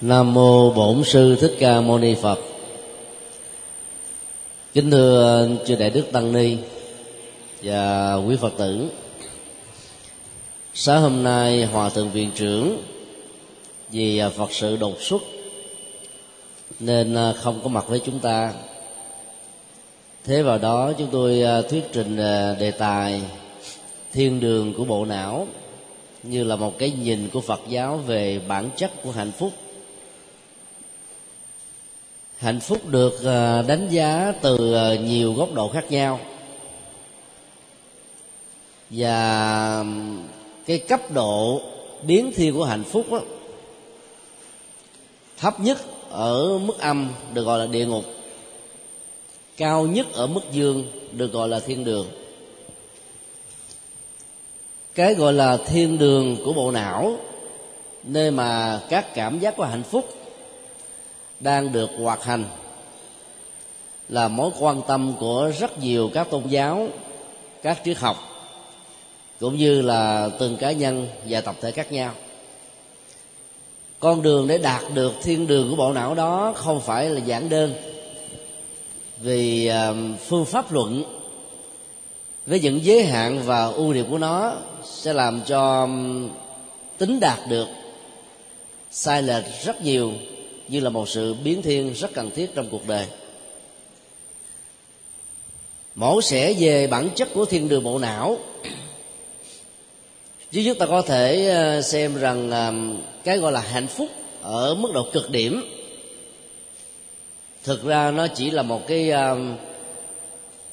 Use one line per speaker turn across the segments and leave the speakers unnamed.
Nam mô Bổn sư Thích Ca Mâu Ni Phật. Kính thưa chư đại đức tăng ni và quý Phật tử. Sáng hôm nay hòa thượng viện trưởng vì Phật sự đột xuất nên không có mặt với chúng ta. Thế vào đó chúng tôi à, thuyết trình à, đề tài thiên đường của bộ não như là một cái nhìn của Phật giáo về bản chất của hạnh phúc hạnh phúc được ờ, đánh giá từ ờ, nhiều góc độ khác nhau. Và cái cấp độ biến thiên của hạnh phúc đó, thấp nhất ở mức âm được gọi là địa ngục cao nhất ở mức dương được gọi là thiên đường. Cái gọi là thiên đường của bộ não nơi mà các cảm giác của hạnh phúc đang được hoạt hành là mối quan tâm của rất nhiều các tôn giáo, các triết học, cũng như là từng cá nhân và tập thể khác nhau. Con đường để đạt được thiên đường của bộ não đó không phải là giản đơn, vì à, phương pháp luận với những giới hạn và ưu điểm của nó sẽ làm cho tính đạt được sai lệch rất nhiều như là một sự biến thiên rất cần thiết trong cuộc đời. Mổ xẻ về bản chất của thiên đường bộ não. Chứ chúng ta có thể ờ, xem rằng ờ, cái gọi là hạnh phúc ở mức độ cực điểm, thực ra nó chỉ là một cái ờ,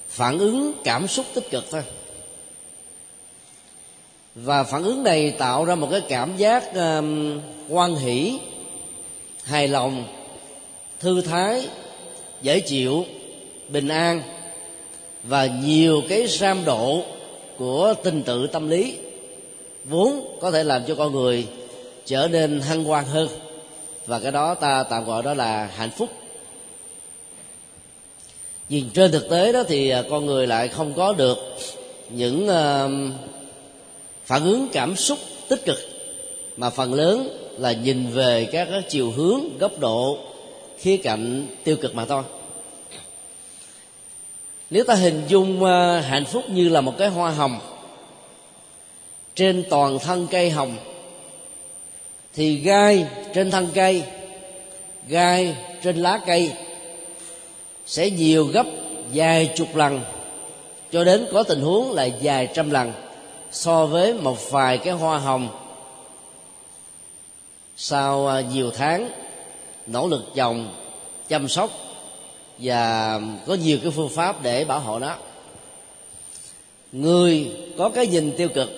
phản ứng cảm xúc tích cực thôi. Và phản ứng này tạo ra một cái cảm giác quan hỷ hài lòng, thư thái, dễ chịu, bình an và nhiều cái sam độ của tình tự tâm lý, vốn có thể làm cho con người trở nên hân hoan hơn. Và cái đó ta tạm gọi đó là hạnh phúc. Nhìn trên thực tế đó thì à, con người lại không có được những à, phản ứng cảm xúc tích cực, mà phần lớn là nhìn về các chiều hướng, góc độ, khía cạnh tiêu cực mà thôi. Nếu ta hình dung ờ, hạnh phúc như là một cái hoa hồng, trên toàn thân cây hồng, thì gai trên thân cây, gai trên lá cây sẽ nhiều gấp vài chục lần, cho đến có tình huống là vài trăm lần so với một vài cái hoa hồng sau à, nhiều tháng nỗ lực trồng chăm sóc và có nhiều cái phương pháp để bảo hộ nó. Người có cái nhìn tiêu cực,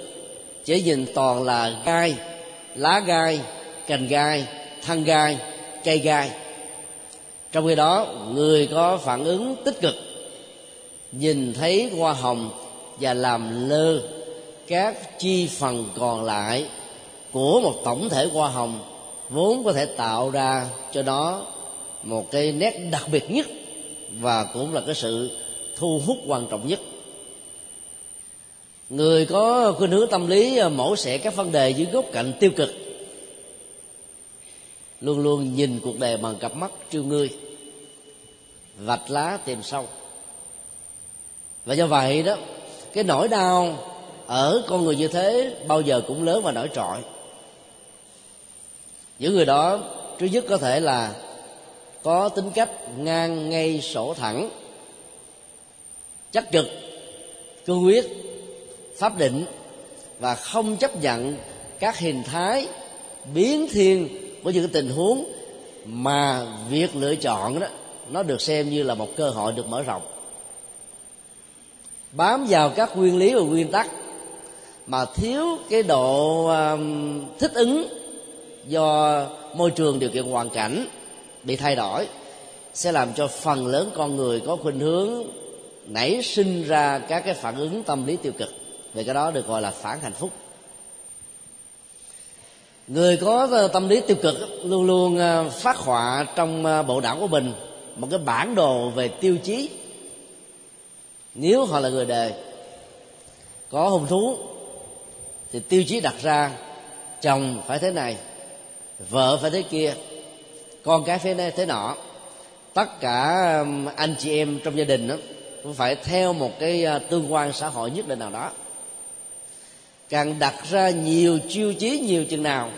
chỉ nhìn toàn là gai, lá gai, cành gai, thân gai, cây gai. Trong khi đó, người có phản ứng tích cực, nhìn thấy hoa hồng và làm lơ các chi phần còn lại của một tổng thể hoa hồng vốn có thể tạo ra cho nó một cái nét đặc biệt nhất và cũng là cái sự thu hút quan trọng nhất. Người có khuynh hướng tâm lý à, mổ xẻ các vấn đề dưới góc cạnh tiêu cực, luôn luôn nhìn cuộc đời bằng cặp mắt trêu ngươi, vạch lá tìm sâu. Và do vậy đó, cái nỗi đau ở con người như thế bao giờ cũng lớn và nổi trội những người đó thứ nhất có thể là có tính cách ngang ngay sổ thẳng chắc trực cương quyết pháp định và không chấp nhận các hình thái biến thiên của những tình huống mà việc lựa chọn đó nó được xem như là một cơ hội được mở rộng. Bám vào các nguyên lý và nguyên tắc mà thiếu cái độ um, thích ứng do môi trường điều kiện hoàn cảnh bị thay đổi, sẽ làm cho phần lớn con người có khuynh hướng nảy sinh ra các cái phản ứng tâm lý tiêu cực. Về cái đó được gọi là phản hạnh phúc. Người có tâm lý tiêu cực luôn luôn à, phát họa trong à, bộ não của mình một cái bản đồ về tiêu chí. Nếu họ là người đời có hung thú, thì tiêu chí đặt ra chồng phải thế này vợ phải thế kia. Con cái thế này thế nọ. Tất cả um, anh chị em trong gia đình đó cũng phải theo một cái uh, tương quan xã hội nhất định nào đó. Càng đặt ra nhiều chiêu chí nhiều chừng nào,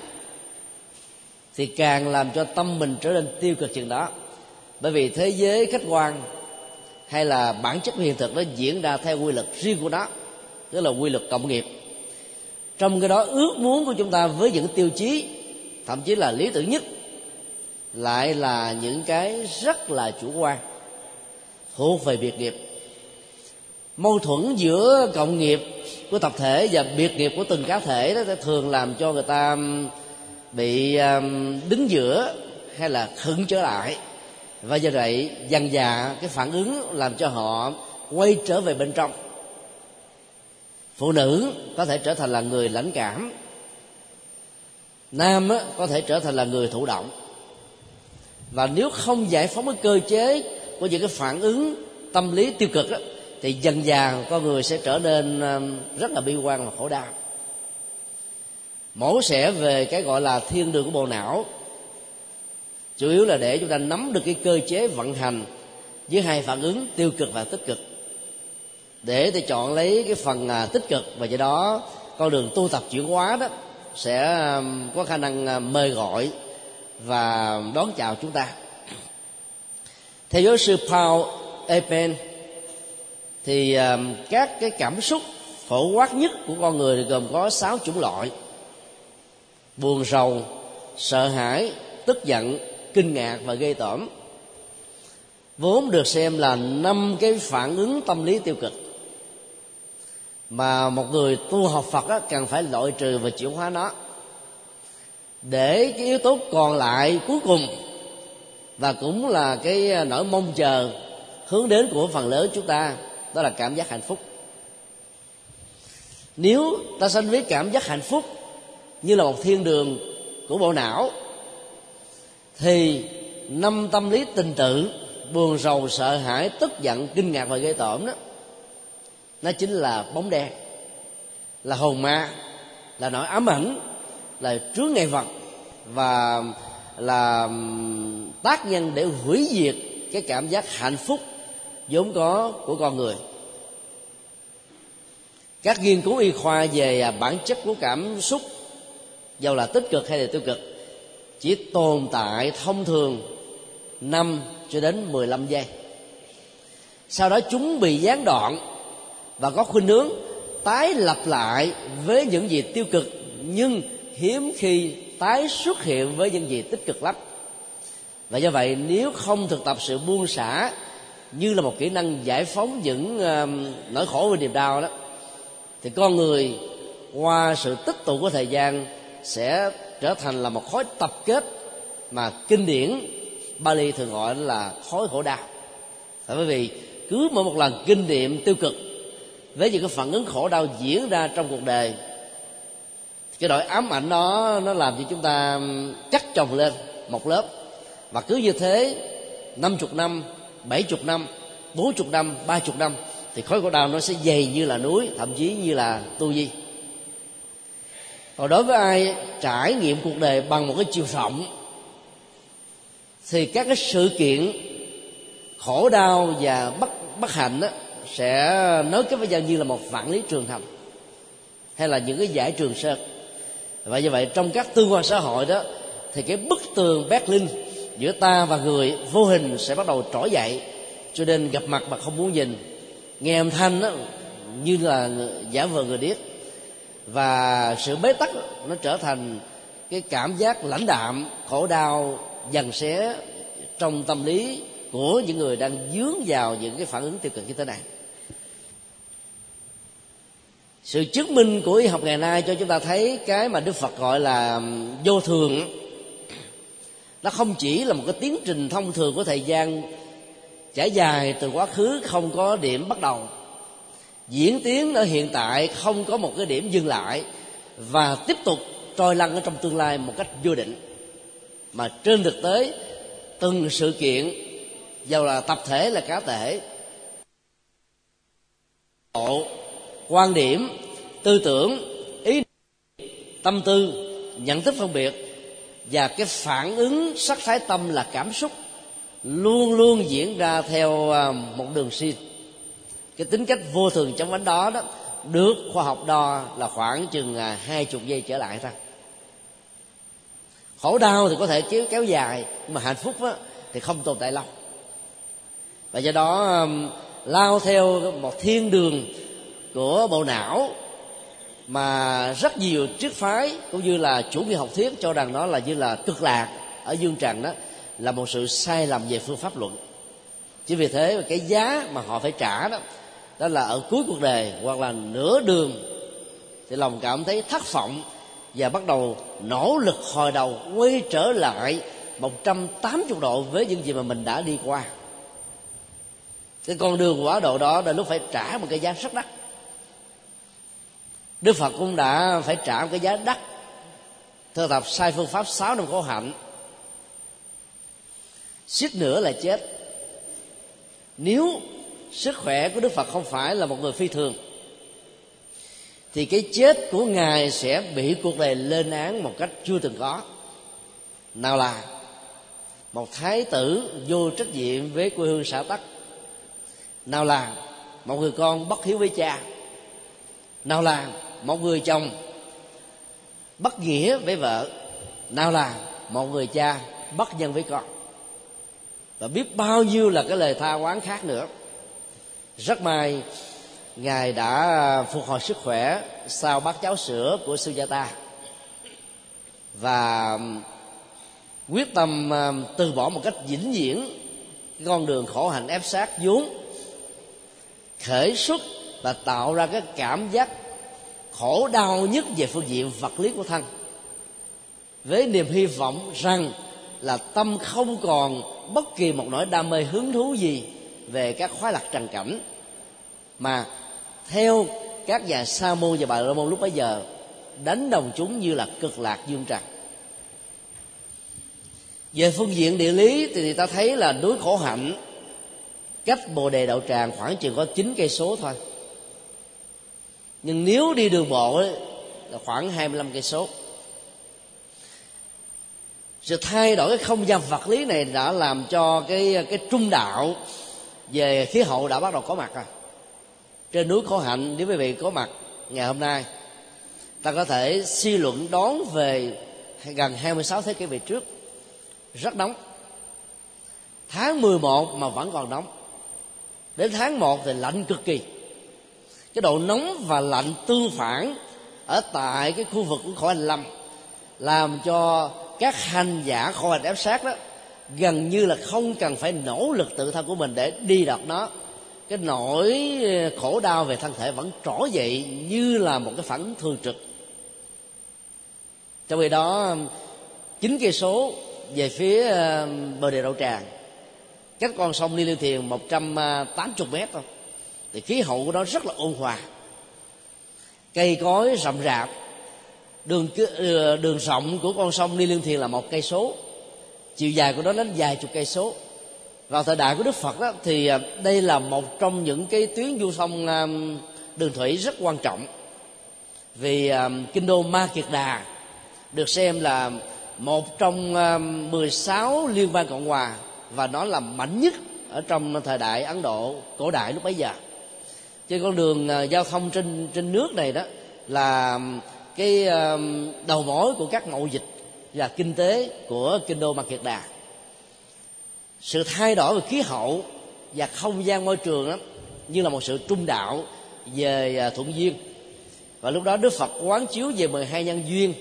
thì càng làm cho tâm mình trở nên tiêu cực chừng đó. Bởi vì thế giới khách quan hay là bản chất hiện thực nó diễn ra theo quy luật riêng của nó, tức là quy luật cộng nghiệp. Trong cái đó ước muốn của chúng ta với những tiêu chí thậm chí là lý tưởng nhất lại là những cái rất là chủ quan, thuộc về biệt nghiệp. Mâu thuẫn giữa cộng nghiệp của tập thể và biệt nghiệp của từng cá thể đó thường làm cho người ta um, bị um, đứng giữa hay là khựng trở lại. Và do vậy dần dà cái phản ứng làm cho họ quay trở về bên trong. Phụ nữ có thể trở thành là người lãnh cảm nam có thể trở thành là người thụ động. Và nếu không giải phóng cái cơ chế của những cái phản ứng tâm lý tiêu cực đó, thì dần dà con người sẽ trở nên um, rất là bi quan và khổ đau. Mổ xẻ về cái gọi là thiên đường của bộ não chủ yếu là để chúng ta nắm được cái cơ chế vận hành với hai phản ứng tiêu cực và tích cực. Để để chọn lấy cái phần à, tích cực và do đó con đường tu tập chuyển hóa đó sẽ um, có khả năng uh, mời gọi và đón chào chúng ta. Theo giáo sư Paul Epen thì um, các cái cảm xúc phổ quát nhất của con người gồm có sáu chủng loại buồn, rầu, sợ hãi, tức giận, kinh ngạc và gây tởm. Vốn được xem là năm cái phản ứng tâm lý tiêu cực mà một người tu học Phật á, cần phải loại trừ và chuyển hóa nó. Để cái yếu tố còn lại cuối cùng và cũng là cái à, nỗi mong chờ hướng đến của phần lớn chúng ta đó là cảm giác hạnh phúc. Nếu ta sanh với cảm giác hạnh phúc như là một thiên đường của bộ não thì năm tâm lý tình tự buồn rầu sợ hãi tức giận kinh ngạc và gây tởm đó nó chính là bóng đen, là hồn ma, là nỗi ám ảnh, là chướng ngại vật và là tác nhân để hủy diệt cái cảm giác hạnh phúc vốn có của con người. Các nghiên cứu y khoa về à, bản chất của cảm xúc dầu là tích cực hay là tiêu cực, chỉ tồn tại thông thường 5 cho đến 15 giây. Sau đó chúng bị gián đoạn và có khuynh hướng tái lập lại với những gì tiêu cực nhưng hiếm khi tái xuất hiện với những gì tích cực lắm. Và do vậy nếu không thực tập sự buông xả như là một kỹ năng giải phóng những uh, nỗi khổ và niềm đau đó thì con người qua sự tích tụ của thời gian sẽ trở thành là một khối tập kết mà kinh điển Bali thường gọi là khối khổ đau. Bởi vì cứ mỗi một lần kinh nghiệm tiêu cực với những cái phản ứng khổ đau diễn ra trong cuộc đời cái đội ám ảnh đó nó làm cho chúng ta chắc chồng lên một lớp. Và cứ như thế năm chục năm bảy chục năm bốn chục năm ba chục năm thì khối khổ đau nó sẽ dày như là núi thậm chí như là tu di. Còn đối với ai trải nghiệm cuộc đời bằng một cái chiều rộng thì các cái sự kiện khổ đau và bất bất hạnh đó, sẽ nối kết với nhau như là một vạn lý trường thành hay là những cái giải trường sơn và như vậy trong các tương quan xã hội đó thì cái bức tường Berlin giữa ta và người vô hình sẽ bắt đầu trỗi dậy cho nên gặp mặt mà không muốn nhìn. Nghe âm thanh đó, như là giả vờ người điếc. Và sự bế tắc nó trở thành cái cảm giác lãnh đạm khổ đau dần xé trong tâm lý của những người đang dướng vào những cái phản ứng tiêu cực như thế này sự chứng minh của y học ngày nay cho chúng ta thấy cái mà đức phật gọi là vô thường nó không chỉ là một cái tiến trình thông thường của thời gian trải dài từ quá khứ không có điểm bắt đầu. Diễn tiến ở hiện tại không có một cái điểm dừng lại và tiếp tục trôi lăn ở trong tương lai một cách vô định. Mà trên thực tế, từng sự kiện dầu là tập thể là cá thể độ quan điểm tư tưởng ý tâm tư nhận thức phân biệt và cái phản ứng sắc thái tâm là cảm xúc luôn luôn diễn ra theo à, một đường sin. Cái tính cách vô thường trong bánh đó đó được khoa học đo là khoảng chừng à, hai chục giây trở lại thôi. Khổ đau thì có thể kéo kéo dài nhưng mà hạnh phúc đó, thì không tồn tại lâu. Và do đó lao theo một thiên đường của bộ não, mà rất nhiều triết phái cũng như là chủ nghĩa học thuyết cho rằng nó là như là cực lạc ở dương trần đó, là một sự sai lầm về phương pháp luận. Chỉ vì thế cái giá mà họ phải trả đó đó là ở cuối cuộc đời hoặc là nửa đường, thì lòng cảm thấy thất vọng và bắt đầu nỗ lực hồi đầu quay trở lại 180 độ với những gì mà mình đã đi qua. Cái con đường quả độ đó là lúc phải trả một cái giá rất đắt đức phật cũng đã phải trả một cái giá đắt. Thơ tập, sai phương pháp sáu năm khổ hạnh. Suýt nữa là chết. Nếu sức khỏe của đức phật không phải là một người phi thường, thì cái chết của ngài sẽ bị cuộc đời lên án một cách chưa từng có. Nào là một thái tử vô trách nhiệm với quê hương xã tắc. Nào là một người con bất hiếu với cha. Nào là một người chồng bất nghĩa với vợ, nào là một người cha bất nhân với con. Và biết bao nhiêu là cái lời tha quán khác nữa. Rất may, ngài đã phục hồi sức khỏe sau bát cháo sữa của sư gia ta và quyết tâm à, từ bỏ một cách vĩnh viễn con đường khổ hạnh ép sát vốn, khởi xuất và tạo ra cái cảm giác khổ đau nhất về phương diện vật lý của thân. Với niềm hy vọng rằng là tâm không còn bất kỳ một nỗi đam mê hứng thú gì về các khoái lạc trần cảnh, mà theo các nhà sa môn và bà la môn lúc bấy giờ, đánh đồng chúng như là cực lạc dương trần. Về phương diện địa lý thì ta thấy là núi khổ hạnh, cách bồ đề đậu tràng khoảng chừng có 9 cây số thôi nhưng nếu đi đường bộ ấy, là khoảng 25 cây số. Sự thay đổi cái không gian vật lý này đã làm cho cái cái trung đạo về khí hậu đã bắt đầu có mặt rồi. Trên núi khổ hạnh nếu quý vị có mặt ngày hôm nay ta có thể suy luận đón về gần 26 thế kỷ về trước rất nóng. Tháng 11 mà vẫn còn nóng. Đến tháng 1 thì lạnh cực kỳ cái độ nóng và lạnh tương phản ở tại cái khu vực của khổ hành lâm làm cho các hành giả khổ hành ép sát đó gần như là không cần phải nỗ lực tự thân của mình để đi đọc nó. Cái nỗi ờ, khổ đau về thân thể vẫn trỗi dậy như là một cái phản thường trực. Trong khi đó chín cây số về phía ờ, bờ đề đậu tràng, cách con sông đi Liên Thiền 180 ờ, mét thôi thì khí hậu của nó rất là ôn hòa. Cây cối rậm rạp đường ờ, đường rộng của con sông Ni Liên Thiền là một cây số. Chiều dài của nó đến vài chục cây số. Vào thời đại của Đức Phật đó, thì ờ, đây là một trong những cái tuyến du sông ờ, đường thủy rất quan trọng. Vì kinh đô Ma Kiệt Đà được xem là một trong 16 liên bang cộng hòa và nó là mạnh nhất ở trong thời đại ấn độ cổ đại lúc bấy giờ trên con đường uh, giao thông trên trên nước này đó là cái uh, đầu mối của các mậu dịch và kinh tế của kinh đô Mạc Kiệt Đà. Sự thay đổi về khí hậu và không gian môi trường đó như là một sự trung đạo về uh, thuận duyên. Và lúc đó Đức Phật quán chiếu về 12 nhân duyên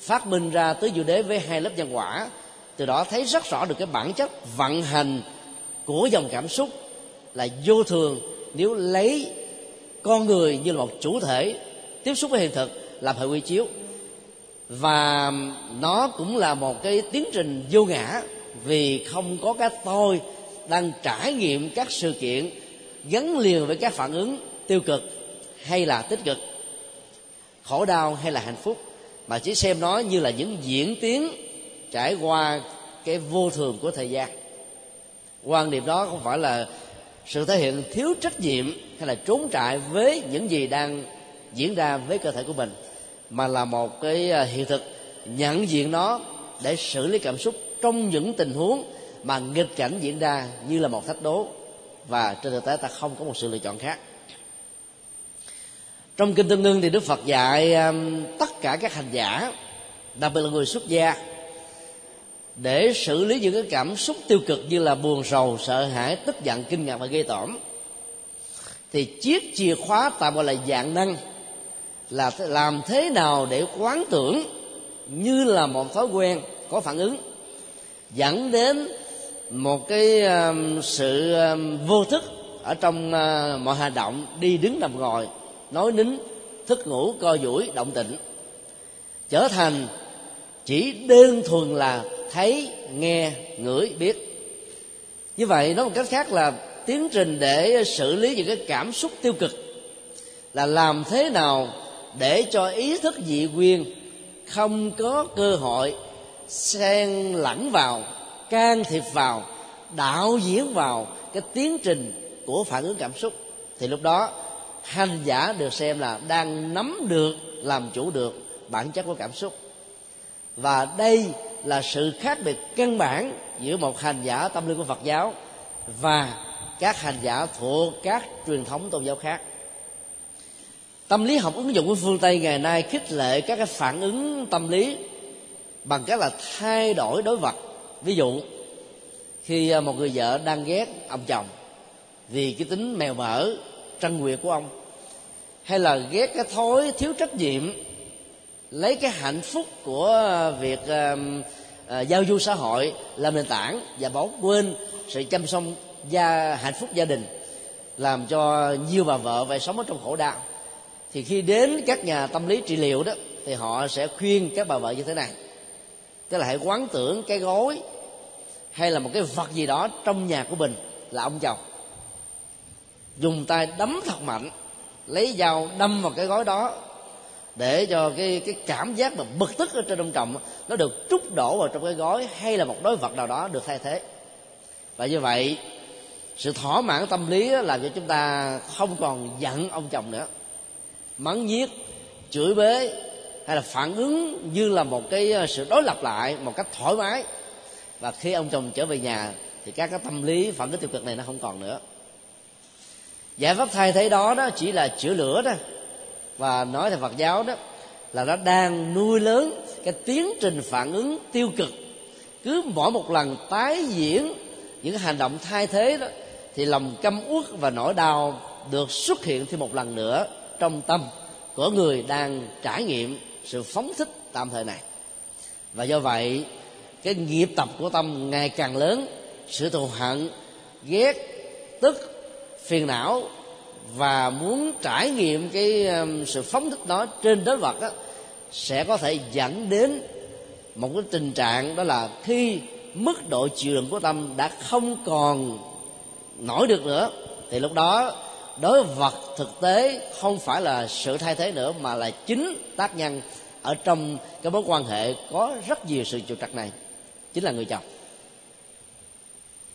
phát minh ra tứ diệu đế với hai lớp nhân quả. Từ đó thấy rất rõ được cái bản chất vận hành của dòng cảm xúc là vô thường nếu lấy con người như là một chủ thể, tiếp xúc với hiện thực, làm hệ quy chiếu, và nó cũng là một cái tiến trình vô ngã vì không có cái tôi đang trải nghiệm các sự kiện gắn liền với các phản ứng tiêu cực hay là tích cực, khổ đau hay là hạnh phúc, mà chỉ xem nó như là những diễn tiến trải qua cái vô thường của thời gian. Quan điểm đó không phải là sự thể hiện thiếu trách nhiệm hay là trốn trại với những gì đang diễn ra với cơ thể của mình, mà là một cái à, hiện thực, nhận diện nó để xử lý cảm xúc trong những tình huống mà nghịch cảnh diễn ra như là một thách đố. Và trên thực tế ta không có một sự lựa chọn khác. Trong kinh tương ngưng thì đức phật dạy à, tất cả các hành giả, đặc biệt là người xuất gia để xử lý những cái cảm xúc tiêu cực như là buồn, rầu, sợ hãi, tức giận, kinh ngạc và gây tổn thì chiếc chìa khóa tạm gọi là dạng năng là làm thế nào để quán tưởng như là một thói quen có phản ứng, dẫn đến một cái sự vô thức ở trong ờ, mọi hành động, đi đứng nằm ngồi, nói nín, thức ngủ, co duỗi, động tĩnh, trở thành chỉ đơn thuần là thấy, nghe, ngửi, biết. Như vậy nói một cách khác là tiến trình để xử lý những cái cảm xúc tiêu cực là làm thế nào để cho ý thức dị quyền không có cơ hội xen lẫn vào, can thiệp vào, đạo diễn vào cái tiến trình của phản ứng cảm xúc. Thì lúc đó, hành giả được xem là đang nắm được, làm chủ được bản chất của cảm xúc. Và đây là sự khác biệt căn bản giữa một hành giả tâm linh của phật giáo và các hành giả thuộc các truyền thống tôn giáo khác. Tâm lý học ứng dụng của phương tây ngày nay khích lệ các cái phản ứng tâm lý bằng cách là thay đổi đối vật. Ví dụ, khi à, một người vợ đang ghét ông chồng vì cái tính mèo mỡ trăng nguyệt của ông, hay là ghét cái thói thiếu trách nhiệm lấy cái hạnh phúc của ờ, việc uh, uh, giao du xã hội làm nền tảng và bỏ quên sự chăm sóc gia hạnh phúc gia đình làm cho nhiều bà vợ phải sống ở trong khổ đau. Thì khi đến các nhà tâm lý trị liệu đó thì họ sẽ khuyên các bà vợ như thế này. Tức là hãy quán tưởng cái gối hay là một cái vật gì đó trong nhà của mình là ông chồng. Dùng tay đấm thật mạnh lấy dao đâm vào cái gói đó để cho cái cái cảm giác mà bực tức ở trên ông chồng nó được trút đổ vào trong cái gói hay là một đối vật nào đó được thay thế. Và như vậy, sự thỏa mãn tâm lý làm cho chúng ta không còn giận ông chồng nữa. Mắng giết chửi bế, hay là phản ứng như là một cái ờ, sự đối lập lại một cách thoải mái. Và khi ông chồng trở về nhà, thì các cái tâm lý phản ứng tiêu cực này nó không còn nữa. Giải pháp thay thế đó đó chỉ là chữa lửa đó và nói theo phật giáo đó, là nó đang nuôi lớn cái tiến trình phản ứng tiêu cực. Cứ mỗi một lần tái diễn những hành động thay thế đó, thì lòng căm uất và nỗi đau được xuất hiện thêm một lần nữa trong tâm của người đang trải nghiệm sự phóng thích tạm thời này. Và do vậy, cái nghiệp tập của tâm ngày càng lớn, sự thù hận, ghét, tức, phiền não và muốn trải nghiệm cái um, sự phóng thích đó trên đối vật đó, sẽ có thể dẫn đến một cái tình trạng đó là khi mức độ chịu đựng của tâm đã không còn nổi được nữa thì lúc đó đối vật thực tế không phải là sự thay thế nữa mà là chính tác nhân ở trong cái mối quan hệ có rất nhiều sự trục trặc này chính là người chồng.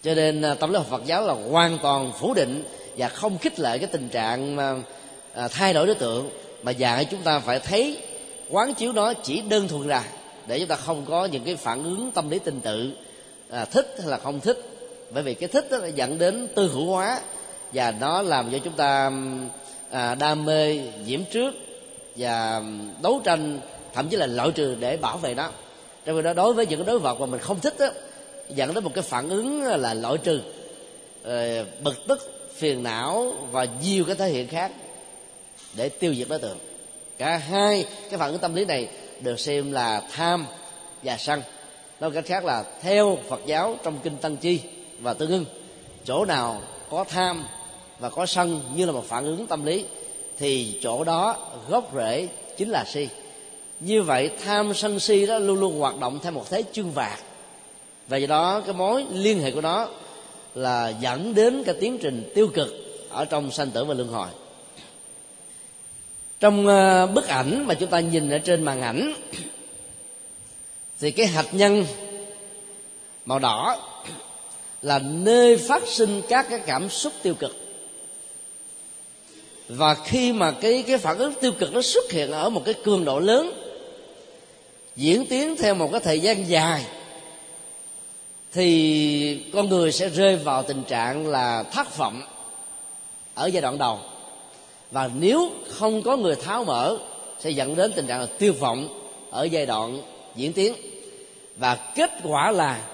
Cho nên à, tâm lý học Phật giáo là hoàn toàn phủ định và không khích lệ cái tình trạng mà à, thay đổi đối tượng. Mà dạy chúng ta phải thấy quán chiếu nó chỉ đơn thuần là để chúng ta không có những cái phản ứng tâm lý tình tự à, thích hay là không thích. Bởi vì cái thích đó dẫn đến tư hữu hóa và nó làm cho chúng ta à, đam mê nhiễm trước và đấu tranh thậm chí là loại trừ để bảo vệ nó. Trong khi đó đối với những cái đối vật mà mình không thích đó, dẫn đến một cái phản ứng là loại trừ ờ, bực tức phiền não và nhiều cái thể hiện khác để tiêu diệt đối tượng. Cả hai cái phản ứng tâm lý này được xem là tham và sân. Nói cách khác là theo phật giáo trong kinh tăng chi và tương ưng, chỗ nào có tham và có sân như là một phản ứng tâm lý, thì chỗ đó gốc rễ chính là si. Như vậy, tham, sân, si đó luôn luôn hoạt động theo một thế chương vạc. Và do đó, cái mối liên hệ của nó là dẫn đến cái tiến trình tiêu cực ở trong sanh tử và luân hồi. Trong ờ, bức ảnh mà chúng ta nhìn ở trên màn ảnh, thì cái hạt nhân màu đỏ là nơi phát sinh các cái cảm xúc tiêu cực. Và khi mà cái cái phản ứng tiêu cực nó xuất hiện ở một cái cường độ lớn, diễn tiến theo một cái thời gian dài thì con người sẽ rơi vào tình trạng là thất vọng ở giai đoạn đầu. Và nếu không có người tháo mở, sẽ dẫn đến tình trạng là tiêu vọng ở giai đoạn diễn tiến. Và kết quả là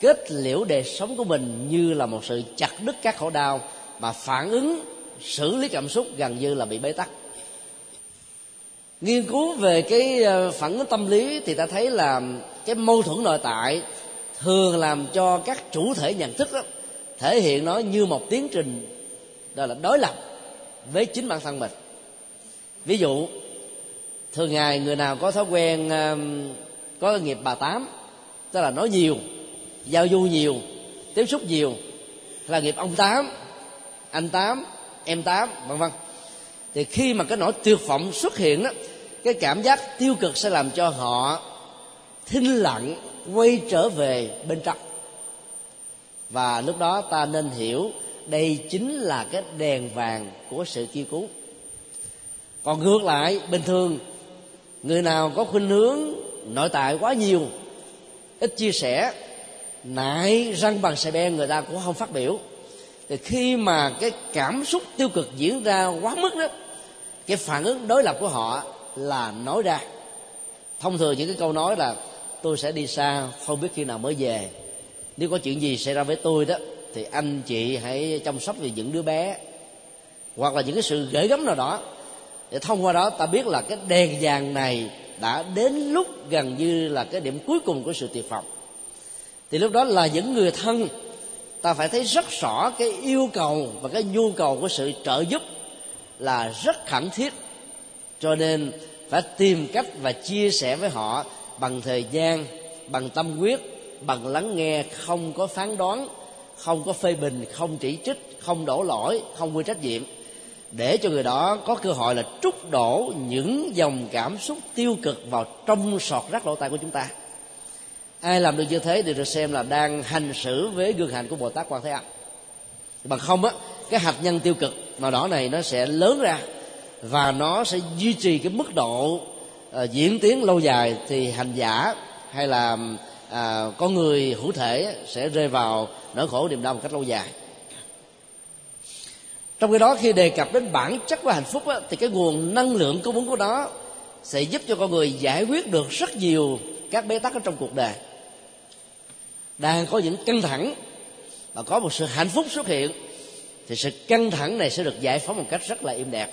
kết liễu đời sống của mình như là một sự chặt đứt các khổ đau mà phản ứng, xử lý cảm xúc gần như là bị bế tắc. Nghiên cứu về cái ờ, phản ứng tâm lý thì ta thấy là cái mâu thuẫn nội tại thường làm cho các chủ thể nhận thức đó, thể hiện nó như một tiến trình, đó là đối lập với chính bản thân mình. Ví dụ, thường ngày người nào có thói quen um, có nghiệp bà tám, tức là nói nhiều, giao du nhiều, tiếp xúc nhiều là nghiệp ông tám, anh tám, em tám, vân vân. Thì khi mà cái nỗi tuyệt vọng xuất hiện đó, cái cảm giác tiêu cực sẽ làm cho họ thinh lặng quay trở về bên trong. Và lúc đó ta nên hiểu đây chính là cái đèn vàng của sự kêu cứu. Còn ngược lại, bình thường, người nào có khuynh hướng nội tại quá nhiều, ít chia sẻ, nại răng bằng xe ben người ta cũng không phát biểu. Thì khi mà cái cảm xúc tiêu cực diễn ra quá mức đó, cái phản ứng đối lập của họ là nói ra. Thông thường những cái câu nói là tôi sẽ đi xa, không biết khi nào mới về. Nếu có chuyện gì xảy ra với tôi đó, thì anh chị hãy chăm sóc về những đứa bé. Hoặc là những cái sự gửi gắm nào đó. Để thông qua đó, ta biết là cái đèn vàng này đã đến lúc gần như là cái điểm cuối cùng của sự tuyệt vọng. Thì lúc đó là những người thân, ta phải thấy rất rõ cái yêu cầu và cái nhu cầu của sự trợ giúp là rất khẩn thiết. Cho nên phải tìm cách và chia sẻ với họ bằng thời gian, bằng tâm huyết, bằng lắng nghe không có phán đoán, không có phê bình, không chỉ trích, không đổ lỗi, không quy trách nhiệm. Để cho người đó có cơ hội là trút đổ những dòng cảm xúc tiêu cực vào trong sọt rác lỗ tai của chúng ta. Ai làm được như thế thì được xem là đang hành xử với gương hạnh của bồ tát quan thế âm. Bằng không á, cái hạt nhân tiêu cực màu đỏ này nó sẽ lớn ra và nó sẽ duy trì cái mức độ uh, diễn tiến lâu dài thì hành giả hay là à, uh, con người hữu thể sẽ rơi vào nỗi khổ niềm đau một cách lâu dài. Trong khi đó khi đề cập đến bản chất của hạnh phúc á, thì cái nguồn năng lượng cung ứng của nó sẽ giúp cho con người giải quyết được rất nhiều các bế tắc ở trong cuộc đời. Đang có những căng thẳng và có một sự hạnh phúc xuất hiện thì sự căng thẳng này sẽ được giải phóng một cách rất là êm đẹp.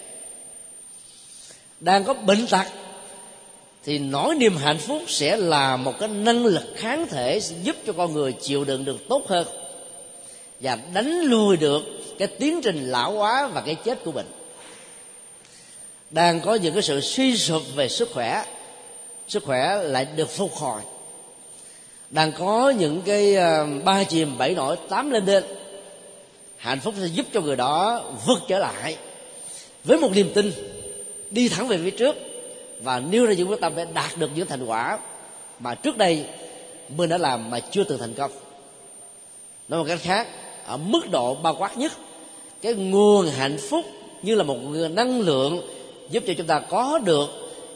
Đang có bệnh tật thì nỗi niềm hạnh phúc sẽ là một cái năng lực kháng thể giúp cho con người chịu đựng được tốt hơn và đánh lùi được cái tiến trình lão hóa và cái chết của mình. Đang có những cái sự suy sụp về sức khỏe sức khỏe lại được phục hồi. Đang có những cái ờ, ba chìm bảy nổi tám lên lên hạnh phúc sẽ giúp cho người đó vượt trở lại với một niềm tin đi thẳng về phía trước và nêu ra những quyết tâm để đạt được những thành quả mà trước đây mình đã làm mà chưa từng thành công. Nói một cách khác, ở mức độ bao quát nhất, cái nguồn hạnh phúc như là một nguồn năng lượng giúp cho chúng ta có được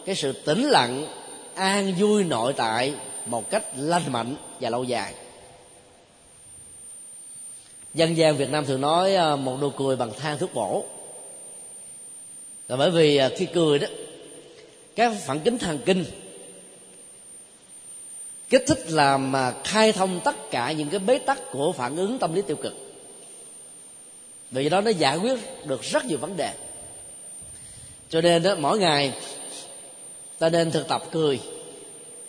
cái sự tĩnh lặng, an vui nội tại một cách lành mạnh và lâu dài. Dân gian việt nam thường nói ờ, một nụ cười bằng than thuốc bổ. Là bởi vì ờ, khi cười đó các phản kính thần kinh. Kích thích làm mà khai thông tất cả những cái bế tắc của phản ứng tâm lý tiêu cực. Vì đó nó giải quyết được rất nhiều vấn đề. Cho nên đó mỗi ngày ta nên thực tập cười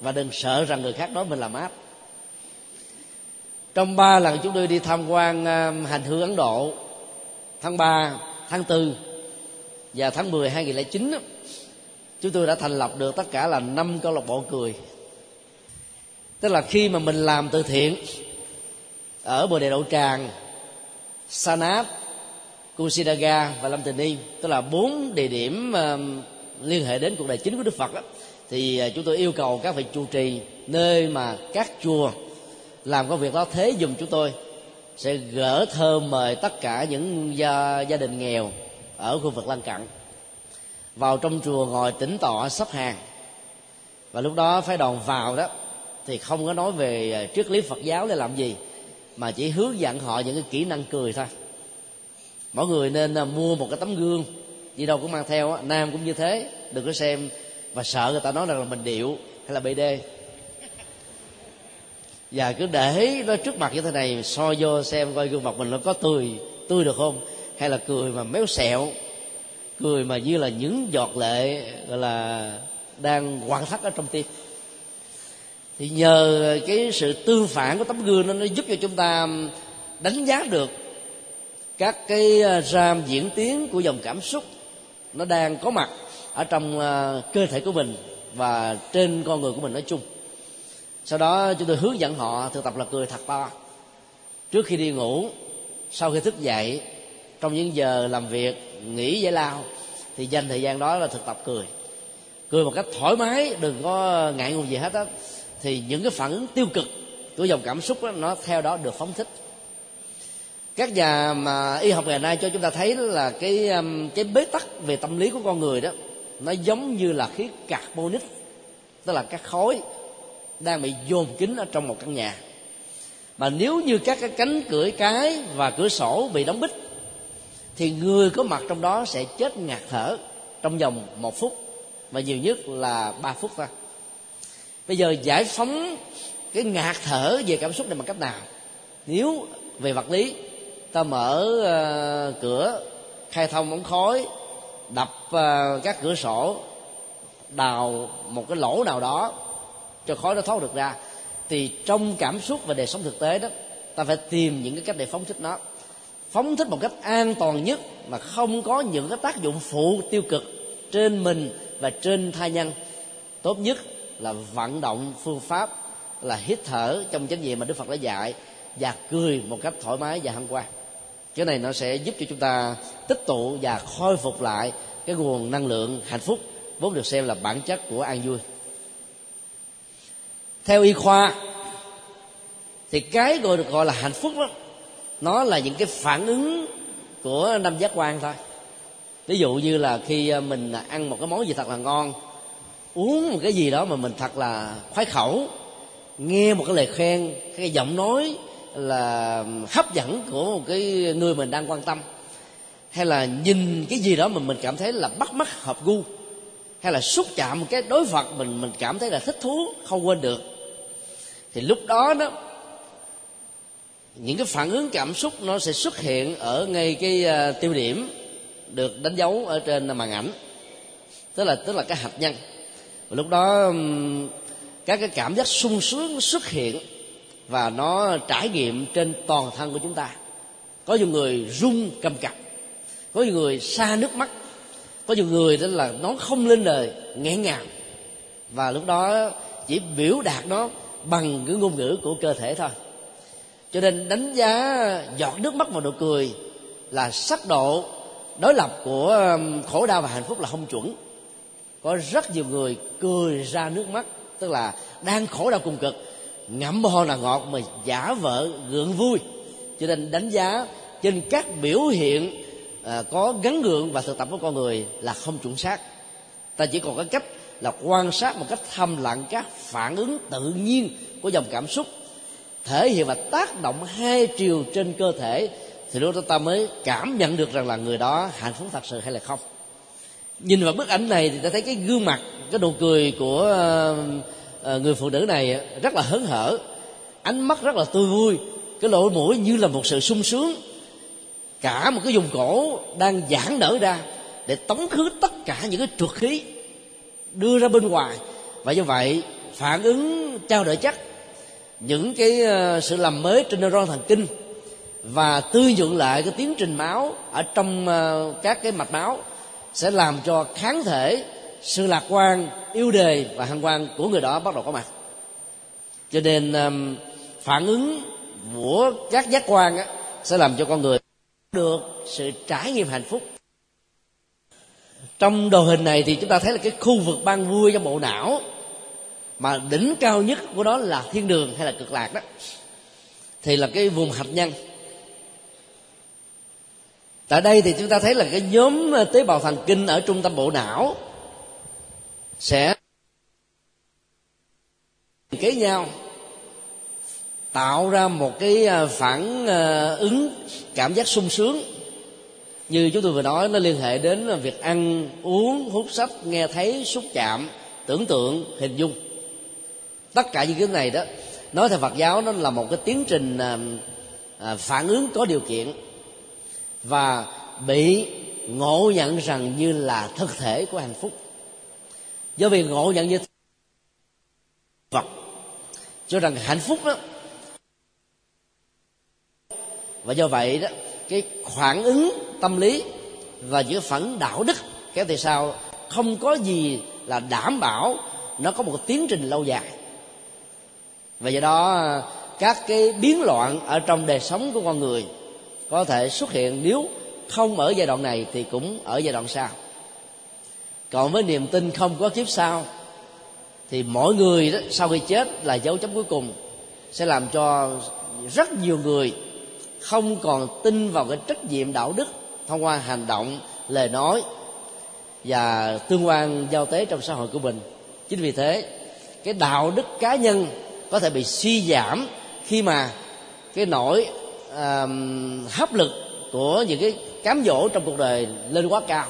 và đừng sợ rằng người khác nói mình làm áp trong ba lần chúng tôi đi tham quan um, hành hương Ấn Độ tháng 3, tháng 4 và tháng 10 2009 chúng tôi đã thành lập được tất cả là năm câu lạc bộ cười. Tức là khi mà mình làm từ thiện ở bồ đề đậu tràng sanat kusidaga và lâm tình ni tức là bốn địa điểm um, liên hệ đến cuộc đời chính của đức phật đó, thì à, chúng tôi yêu cầu các vị trụ trì nơi mà các chùa làm công việc đó thế dùm chúng tôi sẽ gỡ thơ mời tất cả những gia, gia đình nghèo ở khu vực lân cận vào trong chùa ngồi tĩnh tọa sắp hàng. Và lúc đó phái đoàn vào đó, thì không có nói về à, triết lý phật giáo để làm gì, mà chỉ hướng dẫn họ những cái kỹ năng cười thôi. Mỗi người nên à, mua một cái tấm gương gì đâu cũng mang theo nam cũng như thế, đừng có xem và sợ người ta nói rằng là mình điệu hay là bd và cứ để nó trước mặt như thế này soi vô xem coi gương mặt mình nó có tươi tươi được không, hay là cười mà méo xẹo cười mà như là những giọt lệ, gọi là, đang hoàn thắt ở trong tim. Thì nhờ cái sự tương phản của tấm gương đó, nó giúp cho chúng ta đánh giá được các cái à, ram diễn tiến của dòng cảm xúc nó đang có mặt ở trong à, cơ thể của mình và trên con người của mình nói chung. Sau đó chúng tôi hướng dẫn họ thực tập là cười thật to. Trước khi đi ngủ, sau khi thức dậy, trong những giờ làm việc nghỉ giải lao thì dành thời gian đó là thực tập cười. Cười một cách thoải mái đừng có ngại ngùng gì hết á. Thì những cái phản ứng tiêu cực của dòng cảm xúc đó, nó theo đó được phóng thích. Các nhà mà y học ngày nay cho chúng ta thấy là cái um, cái bế tắc về tâm lý của con người đó nó giống như là khí carbonic tức là các khối đang bị dồn kín ở trong một căn nhà. Mà nếu như các cái cánh cửa cái và cửa sổ bị đóng bít thì người có mặt trong đó sẽ chết ngạt thở trong vòng một phút và nhiều nhất là ba phút thôi. Bây giờ giải phóng cái ngạt thở về cảm xúc này bằng cách nào? Nếu về vật lý ta mở uh, cửa khai thông ống khói đập uh, các cửa sổ đào một cái lỗ nào đó cho khói nó thoát được ra thì trong cảm xúc và đời sống thực tế đó ta phải tìm những cái cách để phóng thích nó phóng thích một cách an toàn nhất mà không có những cái tác dụng phụ tiêu cực trên mình và trên thai nhân. Tốt nhất là vận động phương pháp, là hít thở trong chánh niệm mà đức phật đã dạy và cười một cách thoải mái và hăng quan cái này nó sẽ giúp cho chúng ta tích tụ và khôi phục lại cái nguồn năng lượng hạnh phúc vốn được xem là bản chất của an vui. Theo y khoa, thì cái gọi được gọi là hạnh phúc đó nó là những cái phản ứng của năm giác quan thôi. Ví dụ như là khi à, mình ăn một cái món gì thật là ngon, uống một cái gì đó mà mình thật là khoái khẩu, nghe một cái lời khen, cái giọng nói là hấp dẫn của một cái người mình đang quan tâm, hay là nhìn cái gì đó mà mình cảm thấy là bắt mắt hợp gu, hay là xúc chạm một cái đối vật mình mình cảm thấy là thích thú, không quên được, thì lúc đó đó những cái phản ứng cảm xúc nó sẽ xuất hiện ở ngay cái uh, tiêu điểm được đánh dấu ở trên màn ảnh. Tức là tức là cái hạt nhân. Và lúc đó các cái cảm giác sung sướng xuất hiện và nó trải nghiệm trên toàn thân của chúng ta. Có nhiều người run cầm cập có nhiều người xa nước mắt có nhiều người đó là nó không lên lời nghẹn ngào. Và lúc đó chỉ biểu đạt nó bằng cái ngôn ngữ của cơ thể thôi cho nên đánh giá giọt nước mắt vào nụ cười là sắc độ đối lập của um, khổ đau và hạnh phúc là không chuẩn. Có rất nhiều người cười ra nước mắt tức là đang khổ đau cùng cực ngậm bò là ngọt mà giả vợ gượng vui. Cho nên đánh giá trên các biểu hiện à, có gắn gượng và thực tập của con người là không chuẩn xác. Ta chỉ còn có cách là quan sát một cách thầm lặng các phản ứng tự nhiên của dòng cảm xúc thể hiện và tác động hai chiều trên cơ thể, thì lúc đó ta mới cảm nhận được rằng là người đó hạnh phúc thật sự hay là không. Nhìn vào bức ảnh này thì ta thấy cái gương mặt, cái nụ cười của ờ, ờ, người phụ nữ này rất là hớn hở. Ánh mắt rất là tươi vui, cái lỗ mũi như là một sự sung sướng. Cả một cái vùng cổ đang giãn nở ra để tống khứ tất cả những cái trượt khí đưa ra bên ngoài. Và như vậy, phản ứng trao đổi chất những cái ờ, sự làm mới trên neuron thần kinh và tươi nhuận lại cái tiến trình máu ở trong ờ, các cái mạch máu sẽ làm cho kháng thể, sự lạc quan, yêu đề và hăng quan của người đó bắt đầu có mặt. Cho nên phản ứng của các giác quan sẽ làm cho con người được sự trải nghiệm hạnh phúc. Trong đồ hình này thì chúng ta thấy là cái khu vực ban vui trong bộ não mà đỉnh cao nhất của đó là thiên đường hay là cực lạc đó. Thì là cái vùng hạt nhân. Tại đây thì chúng ta thấy là cái nhóm tế bào thần kinh ở trung tâm bộ não sẽ kế nhau, tạo ra một cái à, phản à, ứng cảm giác sung sướng. Như chúng tôi vừa nói, nó liên hệ đến việc ăn, uống, hút sách, nghe thấy, xúc chạm, tưởng tượng, hình dung tất cả những cái này đó nói theo phật giáo nó là một cái tiến trình à, à, phản ứng có điều kiện và bị ngộ nhận rằng như là thực thể của hạnh phúc. Do vì ngộ nhận như vật cho rằng hạnh phúc đó và do vậy đó cái phản ứng tâm lý và những phản đạo đức kéo từ sau không có gì là đảm bảo nó có một tiến trình lâu dài và do đó, các cái biến loạn ở trong đời sống của con người có thể xuất hiện nếu không ở giai đoạn này thì cũng ở giai đoạn sau. Còn với niềm tin không có kiếp sau, thì mỗi người đó, sau khi chết là dấu chấm cuối cùng, sẽ làm cho rất nhiều người không còn tin vào cái trách nhiệm đạo đức thông qua hành động, lời nói và tương quan giao tế trong xã hội của mình. Chính vì thế, cái đạo đức cá nhân có thể bị suy giảm khi mà cái nỗi uh, hấp lực của những cái cám dỗ trong cuộc đời lên quá cao.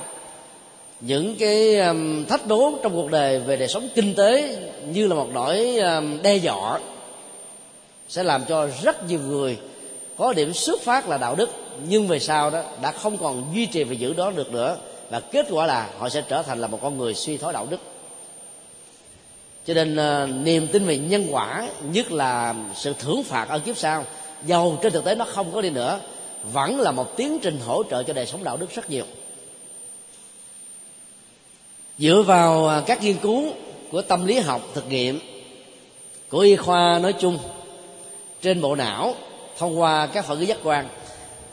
Những cái um, thách đố trong cuộc đời về đời sống kinh tế như là một nỗi um, đe dọa sẽ làm cho rất nhiều người có điểm xuất phát là đạo đức nhưng về sau đó đã không còn duy trì và giữ đó được nữa và kết quả là họ sẽ trở thành là một con người suy thoái đạo đức cho nên uh, niềm tin về nhân quả nhất là sự thưởng phạt ở kiếp sau dầu trên thực tế nó không có đi nữa vẫn là một tiến trình hỗ trợ cho đời sống đạo đức rất nhiều. Dựa vào ờ, các nghiên cứu của tâm lý học thực nghiệm của y khoa nói chung trên bộ não thông qua các phản ứng giác quan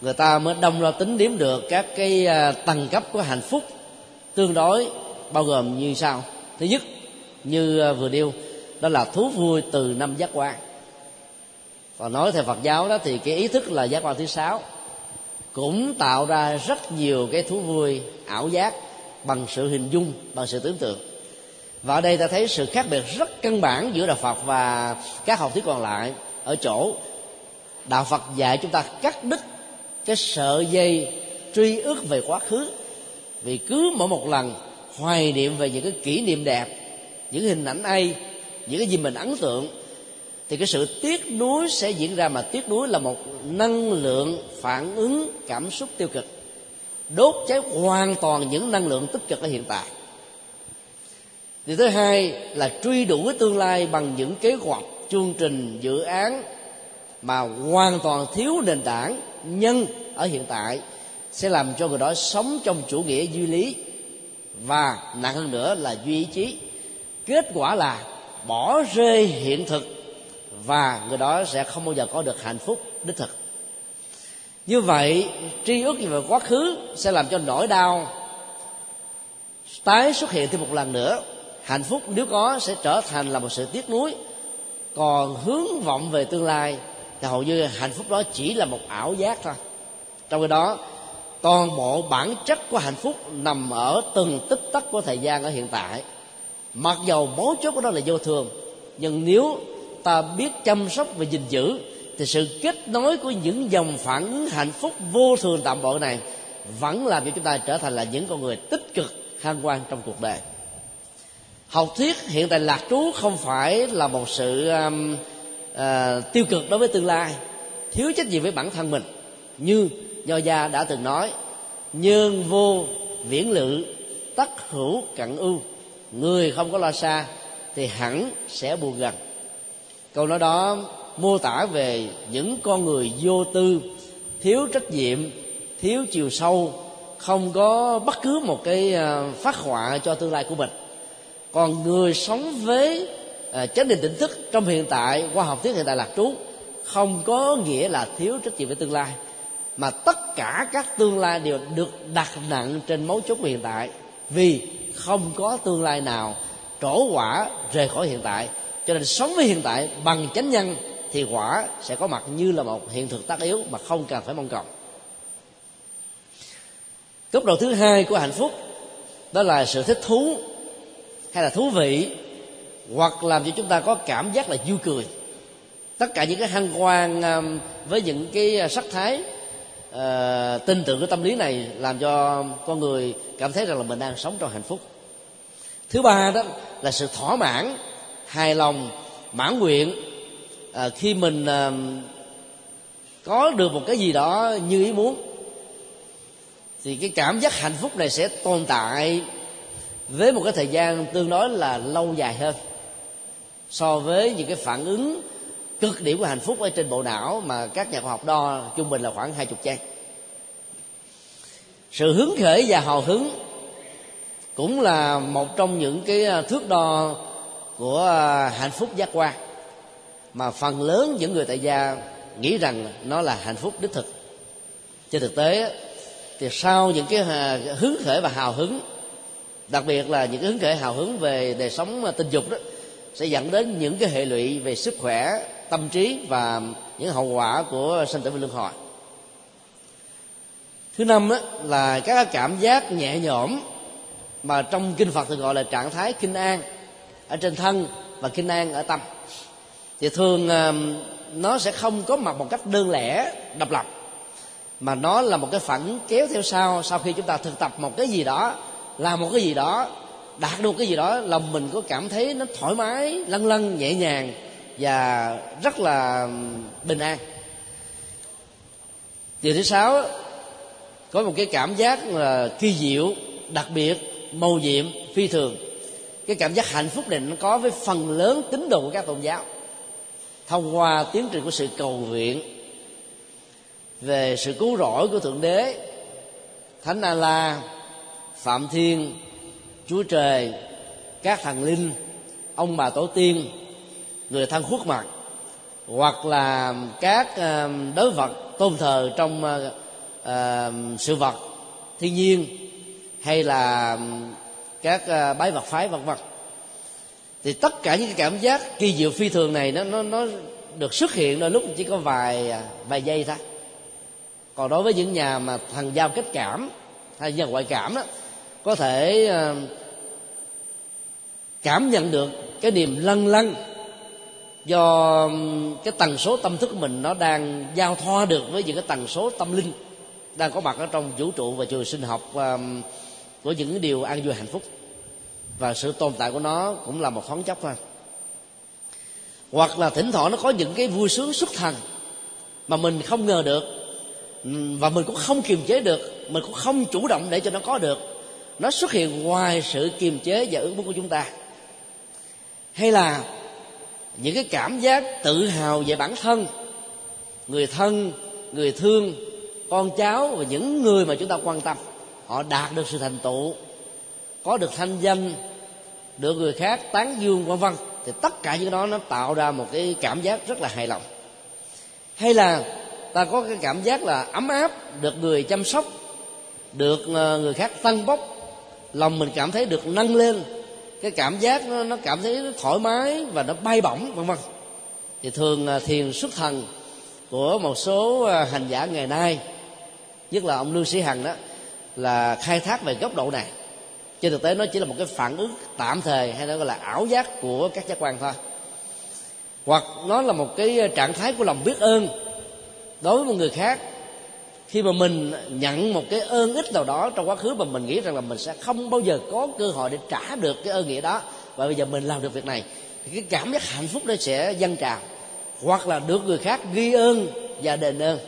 người ta mới đông ra tính điểm được các cái ờ, tầng cấp của hạnh phúc tương đối bao gồm như sau. Thứ nhất như ờ, vừa nêu, đó là thú vui từ năm giác quan. Còn nói theo phật giáo đó thì cái ý thức là giác quan thứ sáu, cũng tạo ra rất nhiều cái thú vui, ảo giác bằng sự hình dung, bằng sự tưởng tượng. Và ở đây ta thấy sự khác biệt rất căn bản giữa đạo phật và các học thuyết còn lại ở chỗ đạo phật dạy chúng ta cắt đứt cái sợi dây truy ước về quá khứ. Vì cứ mỗi một lần hoài niệm về những cái kỷ niệm đẹp những hình ảnh ấy những cái gì mình ấn tượng, thì cái sự tiếc nuối sẽ diễn ra. Mà tiếc nuối là một năng lượng phản ứng cảm xúc tiêu cực. Đốt cháy hoàn toàn những năng lượng tích cực ở hiện tại. Điều thứ hai là truy đuổi tương lai bằng những kế hoạch, chương trình, dự án mà hoàn toàn thiếu nền tảng nhân ở hiện tại sẽ làm cho người đó sống trong chủ nghĩa duy lý và nặng hơn nữa là duy ý chí kết quả là bỏ rơi hiện thực và người đó sẽ không bao giờ có được hạnh phúc đích thực. Như vậy, tri ước về quá khứ sẽ làm cho nỗi đau tái xuất hiện thêm một lần nữa. Hạnh phúc nếu có sẽ trở thành là một sự tiếc nuối. Còn hướng vọng về tương lai thì hầu như hạnh phúc đó chỉ là một ảo giác thôi. Trong khi đó, toàn bộ bản chất của hạnh phúc nằm ở từng tích tắc của thời gian ở hiện tại mặc dầu mấu chốt của nó là vô thường nhưng nếu ta biết chăm sóc và gìn giữ thì sự kết nối của những dòng phản ứng hạnh phúc vô thường tạm bợ này vẫn làm cho chúng ta trở thành là những con người tích cực hăng quan trong cuộc đời. Học thuyết hiện tại lạc trú không phải là một sự um, uh, tiêu cực đối với tương lai thiếu trách nhiệm với bản thân mình. Như nho gia đã từng nói nhân vô viễn lự tất hữu cận ưu người không có lo xa thì hẳn sẽ buồn gần. Câu nói đó mô tả về những con người vô tư thiếu trách nhiệm thiếu chiều sâu không có bất cứ một cái à, phát họa cho tương lai của mình. Còn người sống với à, chánh định tỉnh thức trong hiện tại qua học thuyết hiện tại lạc trú không có nghĩa là thiếu trách nhiệm với tương lai mà tất cả các tương lai đều được đặt nặng trên mấu chốt của hiện tại. Vì không có tương lai nào trổ quả rời khỏi hiện tại. Cho nên sống với hiện tại bằng chánh nhân thì quả sẽ có mặt như là một hiện thực tất yếu mà không cần phải mong cầu. Cấp độ thứ hai của hạnh phúc, đó là sự thích thú hay là thú vị, hoặc làm cho chúng ta có cảm giác là vui cười. Tất cả những cái hăng quan um, với những cái uh, sắc thái uh, tin tưởng cái tâm lý này làm cho con người cảm thấy rằng là mình đang sống trong hạnh phúc. Thứ ba đó là sự thỏa mãn hài lòng mãn nguyện. À, khi mình à, có được một cái gì đó như ý muốn thì cái cảm giác hạnh phúc này sẽ tồn tại với một cái thời gian tương đối là lâu dài hơn so với những cái phản ứng cực điểm của hạnh phúc ở trên bộ não mà các nhà khoa học đo trung bình là khoảng hai chục giây sự hứng khởi và hào hứng cũng là một trong những cái à, thước đo của à, hạnh phúc giác quan. Mà phần lớn những người tại gia nghĩ rằng nó là hạnh phúc đích thực. Trên thực tế thì sau những cái à, hứng khởi và hào hứng, đặc biệt là những cái hứng khởi hào hứng về đời sống tình dục đó, sẽ dẫn đến những cái hệ lụy về sức khỏe tâm trí và những hậu quả của sinh tử và luân hồi. Thứ năm đó là các cảm giác nhẹ nhõm mà trong kinh phật thì gọi là trạng thái kinh an ở trên thân và kinh an ở tâm. Thì thường nó sẽ không có mặt một cách đơn lẻ, độc lập, mà nó là một cái phản kéo theo sau sau khi chúng ta thực tập một cái gì đó, làm một cái gì đó, đạt được cái gì đó, lòng mình có cảm thấy nó thoải mái lân lân nhẹ nhàng và rất là bình an. Điều thứ sáu, có một cái cảm giác là kỳ diệu, đặc biệt màu nhiệm, phi thường. Cái cảm giác hạnh phúc này nó có với phần lớn tín đồ của các tôn giáo. Thông qua tiến trình của sự cầu nguyện về sự cứu rỗi của thượng đế, thánh a la phạm thiên, chúa trời, các thần linh, ông bà tổ tiên người thân khuất mặt hoặc là các ờ, đối vật tôn thờ trong uh, sự vật thiên nhiên hay là các bái vật phái vân vân. Thì tất cả những cái cảm giác kỳ diệu phi thường này nó nó nó được xuất hiện đôi lúc chỉ có vài vài giây thôi. Còn đối với những nhà mà thần giao kết cảm hay nhà ngoại cảm đó có thể cảm nhận được cái niềm lân lân do um, cái tần số tâm thức của mình nó đang giao thoa được với những cái tần số tâm linh đang có mặt ở trong vũ trụ và trường sinh học um, của những điều an vui hạnh phúc. Và sự tồn tại của nó cũng là một thoáng chốc thôi. Hoặc là thỉnh thoảng nó có những cái vui sướng xuất thần mà mình không ngờ được và mình cũng không kiềm chế được, mình cũng không chủ động để cho nó có được. Nó xuất hiện ngoài sự kiềm chế và ước muốn của chúng ta. Hay là những cái cảm giác tự hào về bản thân, người thân, người thương, con cháu và những người mà chúng ta quan tâm, họ đạt được sự thành tựu, có được thanh danh, được người khác tán dương vân vân thì tất cả những đó nó tạo ra một cái cảm giác rất là hài lòng. Hay là ta có cái cảm giác là ấm áp, được người chăm sóc, được ờ, người khác tăng bốc, lòng mình cảm thấy được nâng lên cái cảm giác nó, nó cảm thấy nó thoải mái và nó bay bổng vân vân. Thì thường à, thiền xuất thần của một số à, hành giả ngày nay nhất là ông lưu sĩ hằng đó là khai thác về góc độ này. Trên thực tế nó chỉ là một cái phản ứng tạm thời hay nó gọi là ảo giác của các giác quan thôi. Hoặc nó là một cái à, trạng thái của lòng biết ơn đối với một người khác khi mà mình nhận một cái ơn ích nào đó trong quá khứ mà mình nghĩ rằng là mình sẽ không bao giờ có cơ hội để trả được cái ơn nghĩa đó, và bây giờ mình làm được việc này, thì cái cảm giác hạnh phúc đó sẽ dâng trào. Hoặc là được người khác ghi ơn và đền ơn.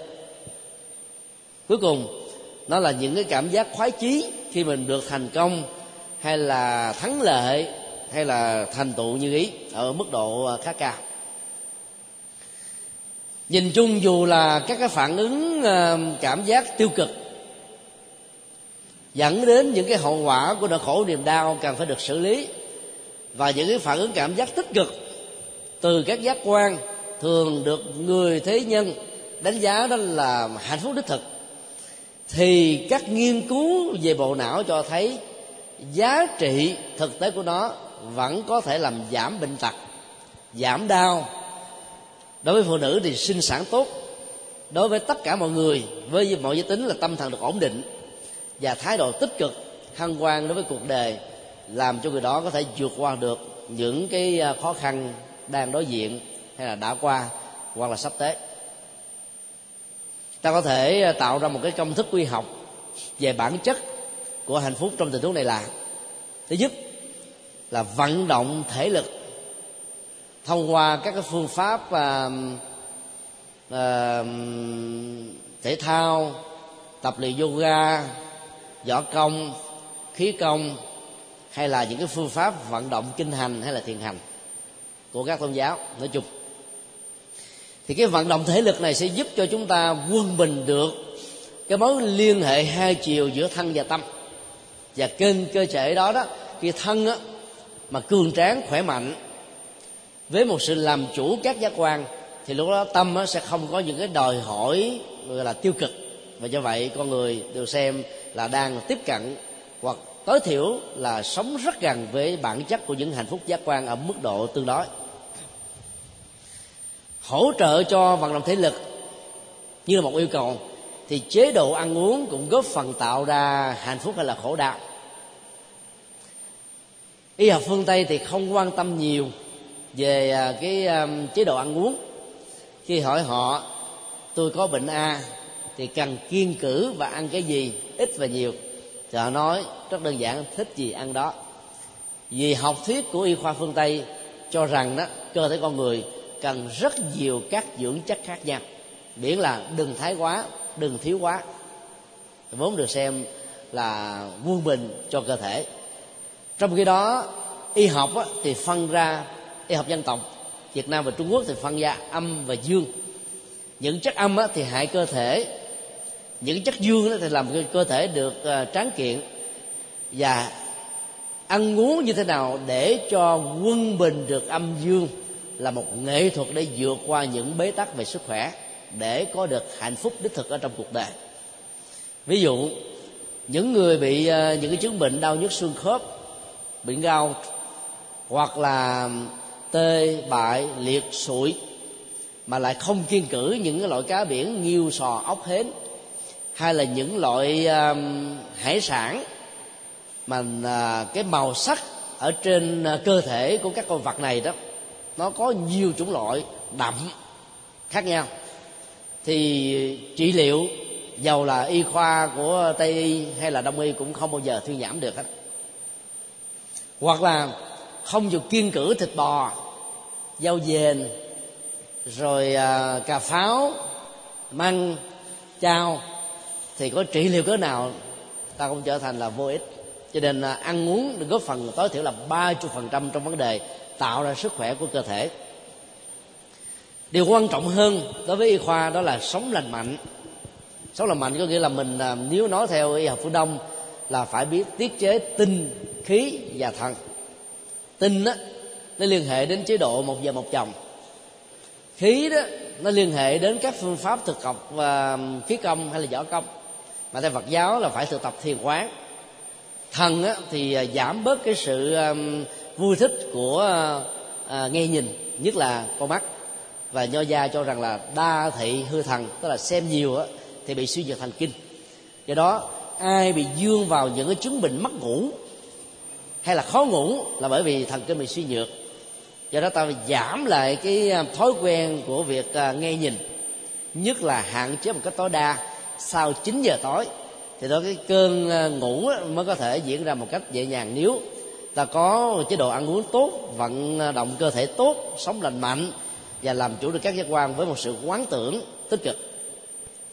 Cuối cùng, nó là những cái cảm giác khoái chí khi mình được thành công, hay là thắng lợi, hay là thành tựu như ý, ở mức độ à, khá cao nhìn chung dù là các cái phản ứng ờ, cảm giác tiêu cực, dẫn đến những cái hậu quả của nỗi khổ niềm đau cần phải được xử lý. Và những cái phản ứng cảm giác tích cực từ các giác quan thường được người thế nhân đánh giá đó là hạnh phúc đích thực. Thì các nghiên cứu về bộ não cho thấy giá trị thực tế của nó vẫn có thể làm giảm bệnh tật, giảm đau đối với phụ nữ thì sinh sản tốt. Đối với tất cả mọi người, với mọi giới tính là tâm thần được ổn định và thái độ tích cực hăng quan đối với cuộc đời, làm cho người đó có thể vượt qua được những cái à, khó khăn đang đối diện hay là đã qua hoặc là sắp tới. Ta có thể à, tạo ra một cái công thức quy học về bản chất của hạnh phúc trong tình huống này là, thứ nhất là vận động thể lực thông qua các cái phương pháp à, à, thể thao tập luyện yoga võ công khí công hay là những cái phương pháp vận động kinh hành hay là thiền hành của các tôn giáo nói chung. Thì cái vận động thể lực này sẽ giúp cho chúng ta quân bình được cái mối liên hệ hai chiều giữa thân và tâm. Và kênh cơ thể đó đó khi thân á, mà cường tráng khỏe mạnh với một sự làm chủ các giác quan, thì lúc đó tâm sẽ không có những cái đòi hỏi, gọi là tiêu cực. Và do vậy con người được xem là đang tiếp cận hoặc tối thiểu là sống rất gần với bản chất của những hạnh phúc giác quan ở mức độ tương đối. Hỗ trợ cho vận động thể lực như là một yêu cầu, thì chế độ ăn uống cũng góp phần tạo ra hạnh phúc hay là khổ đau. Y học phương tây thì không quan tâm nhiều về à, cái à, chế độ ăn uống. Khi hỏi họ, tôi có bệnh a thì cần kiên cử và ăn cái gì, ít và nhiều? Thì họ nói, rất đơn giản, thích gì ăn đó. Vì học thuyết của y khoa phương tây cho rằng đó, cơ thể con người cần rất nhiều các dưỡng chất khác nhau. Miễn là đừng thái quá, đừng thiếu quá. Vốn được xem là quân bình cho cơ thể. Trong khi đó, y học thì phân ra y học dân tộc. Việt nam và trung quốc thì phân ra âm và dương. Những chất âm thì hại cơ thể. Những chất dương thì làm cơ thể được ờ, tráng kiện. Và ăn uống như thế nào để cho quân bình được âm dương là một nghệ thuật để vượt qua những bế tắc về sức khỏe, để có được hạnh phúc đích thực ở trong cuộc đời. Ví dụ, những người bị ờ, những cái chứng bệnh đau nhức xương khớp, bệnh gao hoặc là tê bại liệt sụi mà lại không kiên cử những cái loại cá biển nghiêu sò ốc hến hay là những loại um, hải sản mà uh, cái màu sắc ở trên uh, cơ thể của các con vật này đó nó có nhiều chủng loại đậm khác nhau. Thì trị liệu dầu là y khoa của tây y hay là đông y cũng không bao giờ thuyên giảm được hết. Hoặc là không dùng kiên cử thịt bò dâu dền rồi à, cà pháo măng chao. Thì có trị liệu cỡ nào ta cũng trở thành là vô ích. Cho nên à, ăn uống được góp phần tối thiểu là ba chục phần trăm trong vấn đề tạo ra sức khỏe của cơ thể. Điều quan trọng hơn đối với y khoa đó là sống lành mạnh. Sống lành mạnh có nghĩa là mình à, nếu nói theo y học phương đông là phải biết tiết chế tinh khí và thần. Tinh á nó liên hệ đến chế độ một vợ một chồng. Khí đó nó liên hệ đến các phương pháp thực học và um, khí công hay là võ công. Mà theo phật giáo là phải thực tập thiền quán. Thần á, thì à, giảm bớt cái sự um, vui thích của uh, nghe nhìn nhất là con mắt. Và nho gia cho rằng là đa thị hư thần tức là xem nhiều á, thì bị suy nhược thần kinh. Do đó ai bị dương vào những cái chứng bệnh mất ngủ hay là khó ngủ là bởi vì thần kinh bị suy nhược do đó ta giảm lại cái à, thói quen của việc à, nghe nhìn. Nhất là hạn chế một cách tối đa, sau 9 giờ tối, thì đó, cái cơn à, ngủ mới có thể diễn ra một cách dễ dàng. Nếu ta có chế độ ăn uống tốt, vận động cơ thể tốt, sống lành mạnh và làm chủ được các giác quan với một sự quán tưởng tích cực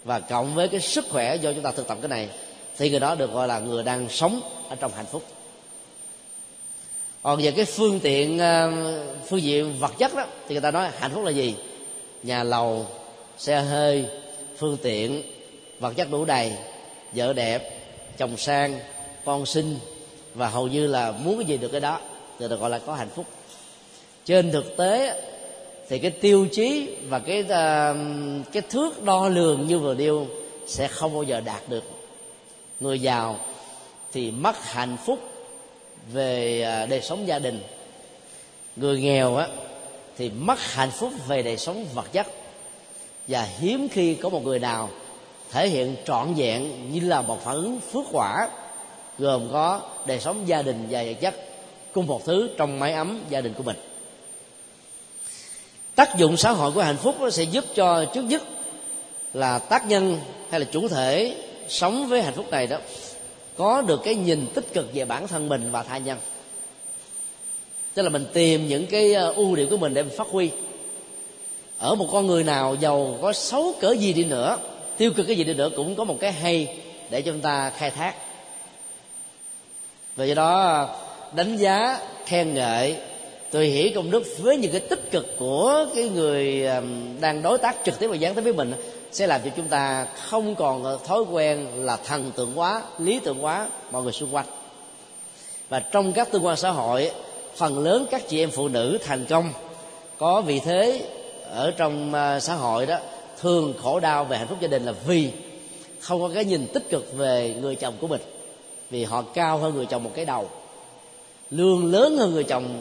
và cộng với cái sức khỏe do chúng ta thực tập cái này, thì người đó được gọi là người đang sống ở trong hạnh phúc còn về cái phương tiện ờ, phương diện vật chất đó, thì người ta nói hạnh phúc là gì? Nhà lầu, xe hơi, phương tiện, vật chất đủ đầy, vợ đẹp, chồng sang, con sinh và hầu như là muốn cái gì được cái đó thì được gọi là có hạnh phúc. Trên thực tế thì cái tiêu chí và cái ờ, cái thước đo lường như vừa nêu sẽ không bao giờ đạt được. Người giàu thì mất hạnh phúc về à, đời sống gia đình. Người nghèo á, thì mất hạnh phúc về đời sống vật chất. Và hiếm khi có một người nào thể hiện trọn vẹn như là một phản ứng phước quả, gồm có đời sống gia đình và vật chất cùng một thứ trong mái ấm gia đình của mình. Tác dụng xã hội của hạnh phúc nó sẽ giúp cho trước nhất là tác nhân hay là chủ thể sống với hạnh phúc này đó có được cái nhìn tích cực về bản thân mình và tha nhân. Tức là mình tìm những cái ờ, ưu điểm của mình để mình phát huy. Ở một con người nào giàu có xấu cỡ gì đi nữa, tiêu cực cái gì đi nữa cũng có một cái hay để cho chúng ta khai thác. Vì do đó, đánh giá, khen ngợi tôi hiểu công đức với những cái tích cực của cái người đang đối tác trực tiếp và gián tiếp với mình sẽ làm cho chúng ta không còn thói quen là thần tượng quá lý tưởng quá mọi người xung quanh. Và trong các tương quan xã hội phần lớn các chị em phụ nữ thành công, có vị thế ở trong ờ, xã hội đó, thường khổ đau về hạnh phúc gia đình là vì không có cái nhìn tích cực về người chồng của mình, vì họ cao hơn người chồng một cái đầu, lương lớn hơn người chồng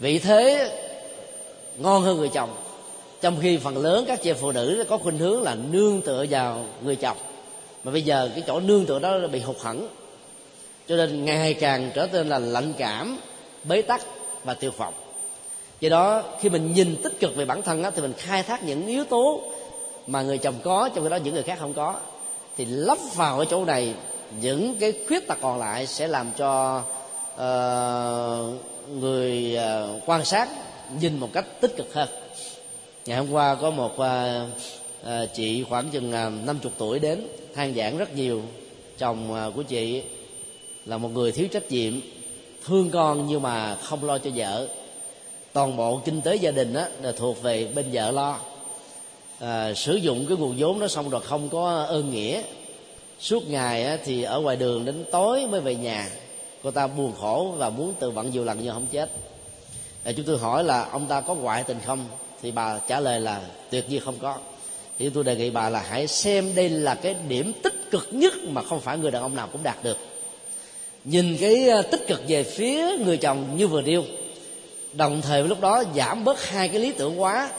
vị thế ngon hơn người chồng. Trong khi phần lớn các chị phụ nữ có khuynh hướng là nương tựa vào người chồng. Mà bây giờ cái chỗ nương tựa đó bị hụt hẳn cho nên ngày càng trở nên là lạnh cảm bế tắc và tiêu vọng do đó khi mình nhìn tích cực về bản thân á, thì mình khai thác những yếu tố mà người chồng có trong khi đó những người khác không có thì lắp vào ở chỗ này những cái khuyết tật còn lại sẽ làm cho uh, người à, quan sát nhìn một cách tích cực hơn. Ngày hôm qua có một à, à, chị khoảng chừng năm uh, chục tuổi đến than giảng rất nhiều. Chồng của chị là một người thiếu trách nhiệm thương con nhưng mà không lo cho vợ. Toàn bộ kinh tế gia đình á là thuộc về bên vợ lo. À, sử dụng cái nguồn vốn đó xong rồi không có ơn nghĩa. Suốt ngày á, thì ở ngoài đường đến tối mới về nhà cô ta buồn khổ và muốn tự vận nhiều lần nhưng không chết. À, chúng tôi hỏi là ông ta có ngoại tình không? Thì bà trả lời là tuyệt nhiên không có. Thì tôi đề nghị bà là hãy xem đây là cái điểm tích cực nhất mà không phải người đàn ông nào cũng đạt được. Nhìn cái ờ, tích cực về phía người chồng như vừa nêu đồng thời với lúc đó giảm bớt hai cái lý tưởng quá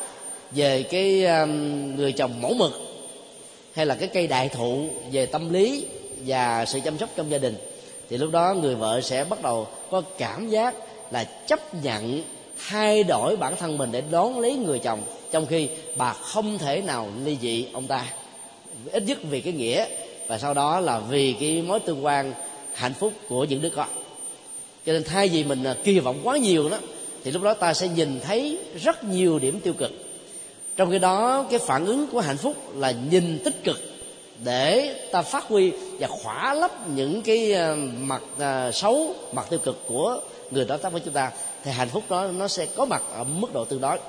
về cái người chồng mẫu mực hay là cái cây đại thụ về tâm lý và sự chăm sóc trong gia đình thì lúc đó người vợ sẽ bắt đầu có cảm giác là chấp nhận thay đổi bản thân mình để đón lấy người chồng, trong khi bà không thể nào ly dị ông ta. Ít nhất vì cái nghĩa và sau đó là vì cái mối tương quan hạnh phúc của những đứa con. Cho nên thay vì mình à, kỳ vọng quá nhiều đó, thì lúc đó ta sẽ nhìn thấy rất nhiều điểm tiêu cực. Trong khi đó, cái phản ứng của hạnh phúc là nhìn tích cực để ta phát huy và khỏa lấp những cái ờ, mặt ờ, xấu, mặt tiêu cực của người đó tác với chúng ta, thì hạnh phúc đó nó sẽ có mặt ở mức độ tương đối.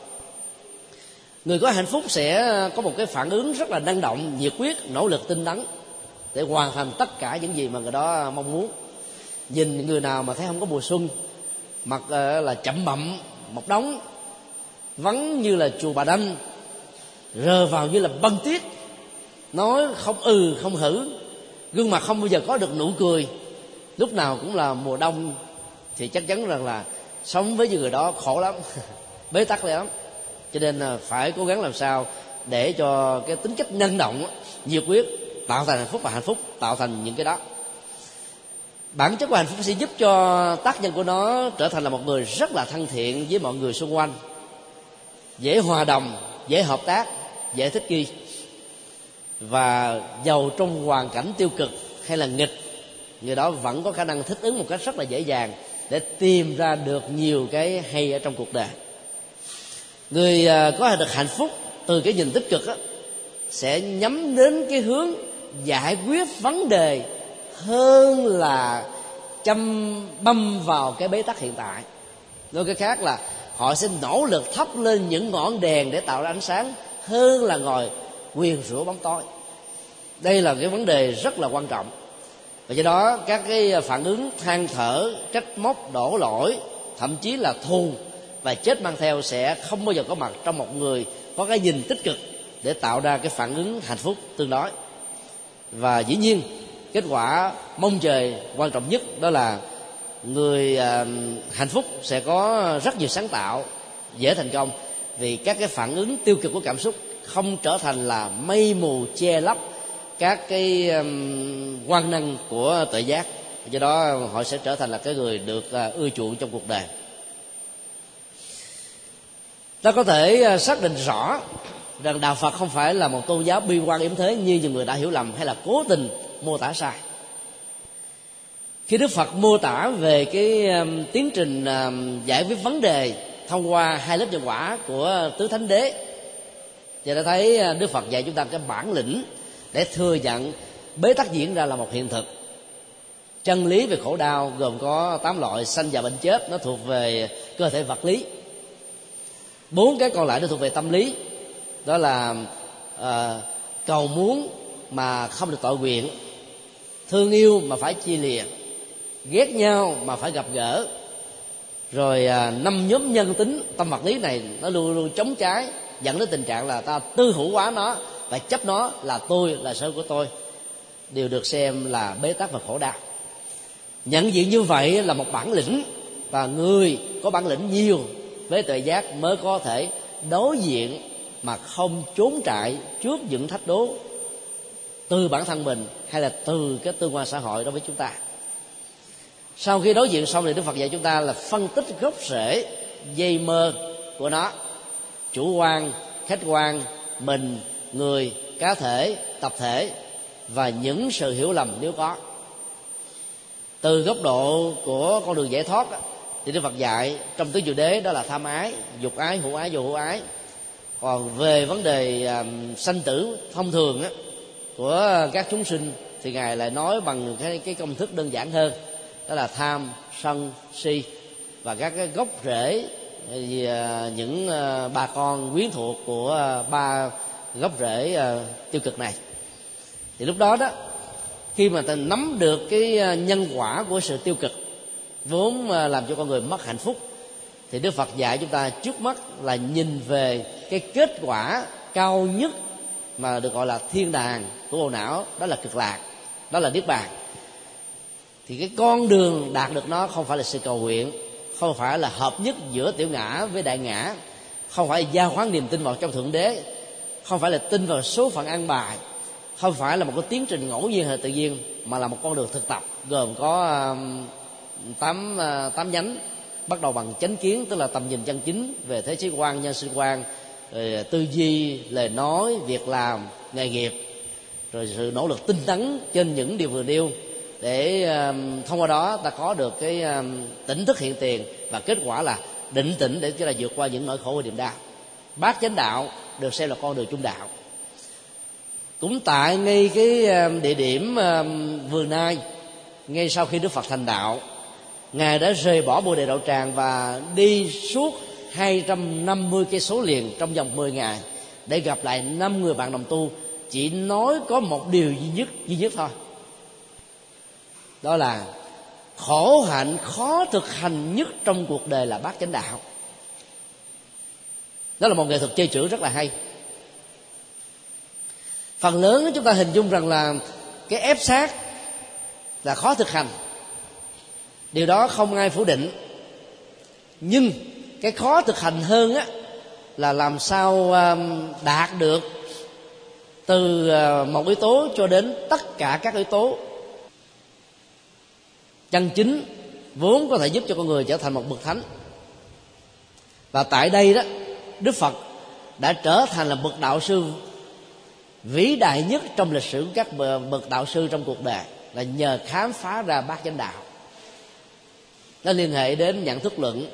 Người có hạnh phúc sẽ ờ, có một cái phản ứng rất là năng động, nhiệt huyết, nỗ lực tinh tấn để hoàn thành tất cả những gì mà người đó mong muốn. Nhìn người nào mà thấy không có mùa xuân, mặt là chậm bậm một đống vắng như là chùa bà đanh, rờ vào như là băng tuyết nói không ừ không hử. Gương mặt không bao giờ có được nụ cười. Lúc nào cũng là mùa đông. Thì chắc chắn rằng là sống với những người đó khổ lắm, bế tắc lắm. Cho nên là phải cố gắng làm sao để cho cái tính cách năng động nhiệt quyết tạo thành hạnh phúc và hạnh phúc tạo thành những cái đó. Bản chất của hạnh phúc sẽ giúp cho tác nhân của nó trở thành là một người rất là thân thiện với mọi người xung quanh. Dễ hòa đồng, dễ hợp tác, dễ thích nghi và giàu trong hoàn cảnh tiêu cực hay là nghịch người đó vẫn có khả năng thích ứng một cách rất là dễ dàng để tìm ra được nhiều cái hay ở trong cuộc đời. Người à, có được hạnh phúc từ cái nhìn tích cực đó, sẽ nhắm đến cái hướng giải quyết vấn đề hơn là chăm băm vào cái bế tắc hiện tại. Nói cái khác là họ sẽ nỗ lực thắp lên những ngọn đèn để tạo ra ánh sáng hơn là ngồi quyền rủa bóng tối. Đây là cái vấn đề rất là quan trọng. Và do đó các cái phản ứng than thở trách móc đổ lỗi thậm chí là thù và chết mang theo sẽ không bao giờ có mặt trong một người có cái nhìn tích cực để tạo ra cái phản ứng hạnh phúc tương đối. Và dĩ nhiên kết quả mong chờ quan trọng nhất đó là người à, hạnh phúc sẽ có rất nhiều sáng tạo dễ thành công vì các cái phản ứng tiêu cực của cảm xúc không trở thành là mây mù che lấp các cái um, quan năng của tự giác. Do đó họ sẽ trở thành là cái người được à, ưa chuộng trong cuộc đời. Ta có thể à, xác định rõ rằng đạo phật không phải là một tôn giáo bi quan yếm thế như nhiều người đã hiểu lầm hay là cố tình mô tả sai. Khi đức phật mô tả về cái um, tiến trình um, giải quyết vấn đề thông qua hai lớp nhân quả của tứ thánh đế cho ta thấy à, đức phật dạy chúng ta cái bản lĩnh để thừa nhận bế tắc diễn ra là một hiện thực. Chân lý về khổ đau gồm có tám loại sanh và bệnh chết nó thuộc về cơ thể vật lý. Bốn cái còn lại nó thuộc về tâm lý đó là uh, cầu muốn mà không được tội nguyện thương yêu mà phải chia lìa ghét nhau mà phải gặp gỡ. Rồi à, năm nhóm nhân tính tâm vật lý này nó luôn luôn chống trái dẫn đến tình trạng là ta tư hữu hóa nó và chấp nó là tôi là sở của tôi, đều được xem là bế tắc và khổ đau. Nhận diện như vậy là một bản lĩnh và người có bản lĩnh nhiều, với tuệ giác mới có thể đối diện mà không trốn trại trước những thách đố từ bản thân mình hay là từ cái tương quan xã hội đối với chúng ta. Sau khi đối diện xong thì đức phật dạy chúng ta là phân tích gốc rễ dây mơ của nó chủ quan khách quan mình người cá thể tập thể và những sự hiểu lầm nếu có. Từ góc độ của con đường giải thoát thì đức phật dạy trong tứ diệu đế đó là tham ái dục ái hữu ái vô hữu ái. Còn về vấn đề um, sanh tử thông thường á, của các chúng sinh thì ngài lại nói bằng cái cái công thức đơn giản hơn đó là tham sân si và các cái gốc rễ thì à, những à, bà con quyến thuộc của à, ba gốc rễ tiêu cực này. Thì lúc đó đó, khi mà ta nắm được cái nhân quả của sự tiêu cực, vốn làm cho con người mất hạnh phúc, thì đức phật dạy chúng ta trước mắt là nhìn về cái kết quả cao nhất mà được gọi là thiên đàng của bộ não, đó là cực lạc, đó là niết bàn. Thì cái con đường đạt được nó không phải là sự cầu nguyện không phải là hợp nhất giữa tiểu ngã với đại ngã. Không phải giao khoán niềm tin vào trong thượng đế. Không phải là tin vào số phận ăn bài. Không phải là một cái tiến trình ngẫu nhiên hay tự nhiên, mà là một con đường thực tập, gồm có um, tám uh, tám nhánh, bắt đầu bằng chánh kiến, tức là tầm nhìn chân chính về thế giới quan, nhân sinh quan, rồi uh, tư duy, lời nói, việc làm, nghề nghiệp, rồi sự nỗ lực tinh tấn trên những điều vừa nêu để um, thông qua đó ta có được cái um, tỉnh thức hiện tiền và kết quả là định tĩnh để chúng ta vượt qua những nỗi khổ và niềm đau. Bát chánh đạo được xem là con đường trung đạo. Cũng tại ngay cái um, địa điểm vườn nay ngay sau khi đức phật thành đạo ngài đã rời bỏ bồ đề đạo tràng và đi suốt 250 cây số liền trong vòng 10 ngày để gặp lại năm người bạn đồng tu chỉ nói có một điều duy nhất duy nhất thôi đó là khổ hạnh khó thực hành nhất trong cuộc đời là bát chánh đạo. Đó là một nghệ thuật chơi chữ rất là hay. Phần lớn chúng ta hình dung rằng là cái ép sát là khó thực hành. Điều đó không ai phủ định. Nhưng cái khó thực hành hơn á, là làm sao um, đạt được từ uh, một yếu tố cho đến tất cả các yếu tố chân chính vốn có thể giúp cho con người trở thành một bậc thánh. Và tại đây đó, đức phật đã trở thành là bậc đạo sư vĩ đại nhất trong lịch sử các bậc đạo sư trong cuộc đời, là nhờ khám phá ra bát chánh đạo. Nó liên hệ đến nhận thức luận,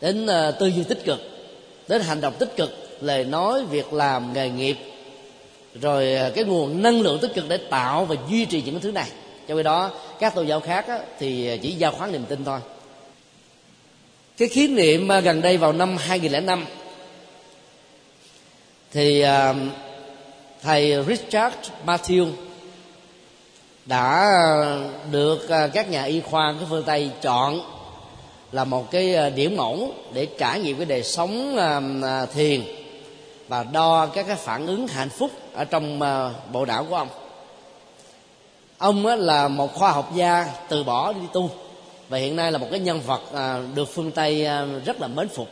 đến ờ, tư duy tích cực, đến hành động tích cực, lời nói, việc làm, nghề nghiệp, rồi ờ, cái nguồn năng lượng tích cực để tạo và duy trì những thứ này trong khi đó các tôn giáo khác á, thì chỉ giao khoán niềm tin thôi. Cái khí niệm à, gần đây vào năm 2005 thì à, thầy Richard Matthew đã được à, các nhà y khoa của phương Tây chọn là một cái điểm mẫu để trải nghiệm cái đời sống thiền và đo các cái phản ứng hạnh phúc ở trong bộ não của ông ông là một khoa học gia từ bỏ đi tu và hiện nay là một cái nhân vật à, được phương tây à, rất là mến phục.